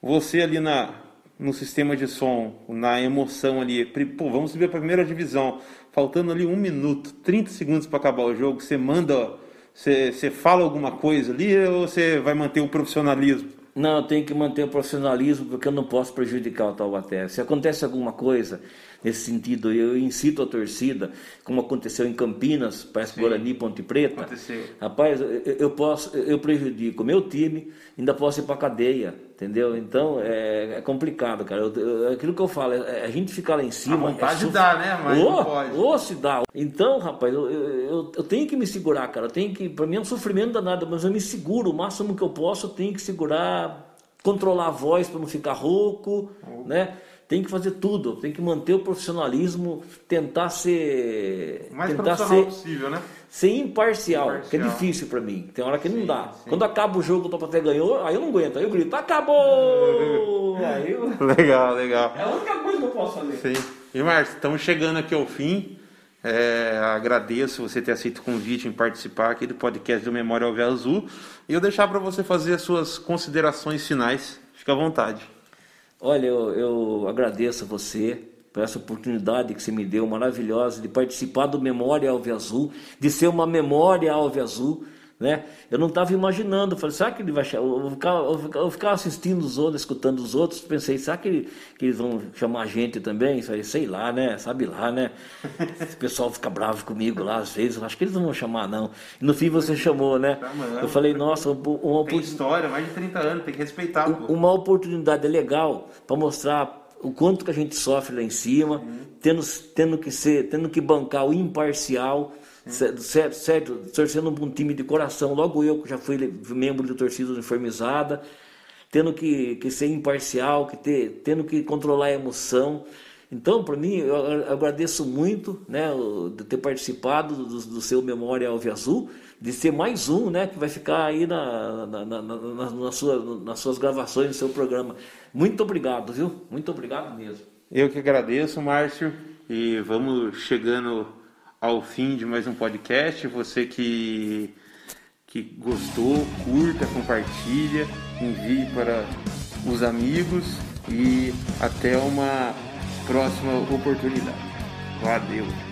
você ali na, no sistema de som, na emoção ali, pô, vamos subir para a primeira divisão, faltando ali um minuto, 30 segundos para acabar o jogo, você manda, você, você fala alguma coisa ali ou você vai manter o profissionalismo? Não, eu tenho que manter o profissionalismo porque eu não posso prejudicar o Taubaté. Se acontece alguma coisa, nesse sentido. Eu incito a torcida, como aconteceu em Campinas, parece Sim. Guarani Ponte Preta. Aconteceu. Rapaz, eu, eu posso, eu prejudico meu time, ainda posso ir para cadeia, entendeu? Então é, é complicado, cara. Eu, eu, aquilo que eu falo, é, a gente ficar lá em cima. A vontade é dá, né? Mas oh, não pode. Ou se dá. Então, rapaz, eu, eu, eu, tenho que me segurar, cara. Eu tenho que, para mim é um sofrimento danado, mas eu me seguro o máximo que eu posso. Eu tenho que segurar, controlar a voz para não ficar rouco, oh. né? Tem que fazer tudo, tem que manter o profissionalismo, tentar ser. Mais tentar ser, possível, né? Ser imparcial, imparcial. que é difícil para mim. Tem hora que sim, não dá. Sim. Quando acaba o jogo, o Taubaté ganhou, aí eu não aguento, aí eu grito, acabou! aí eu... Legal, legal. É a única coisa que eu posso fazer. Sim. E Márcio, estamos chegando aqui ao fim. É, agradeço você ter aceito o convite em participar aqui do podcast do Memória Alve Azul. E eu deixar para você fazer as suas considerações finais. Fica à vontade. Olha, eu, eu agradeço a você por essa oportunidade que você me deu, maravilhosa, de participar do Memória Alve Azul, de ser uma memória Alve Azul, né? Eu não estava imaginando, falei, será que ele vai chamar? Eu ficava, eu ficava assistindo os outros, escutando os outros, pensei, será que, ele, que eles vão chamar a gente também? Falei, sei lá, né? Sabe lá, né? O pessoal fica bravo comigo lá às vezes, eu acho que eles não vão chamar, não. E no fim você chamou, né? Tá, eu falei, nossa, uma Tem história, mais de 30 anos, tem que respeitar. Uma oportunidade legal para mostrar o quanto que a gente sofre lá em cima, uhum. tendo, tendo que ser, tendo que bancar o imparcial Certo, certo, torcendo um time de coração, logo eu que já fui membro de torcida uniformizada, tendo que, que ser imparcial, que ter, tendo que controlar a emoção. Então, para mim, eu agradeço muito né, de ter participado do, do seu Memória Alve Azul, de ser mais um né, que vai ficar aí na, na, na, na, na sua, nas suas gravações, no seu programa. Muito obrigado, viu? Muito obrigado mesmo. Eu que agradeço, Márcio, e vamos chegando ao fim de mais um podcast. Você que, que gostou, curta, compartilha, envie para os amigos e até uma próxima oportunidade. Valeu!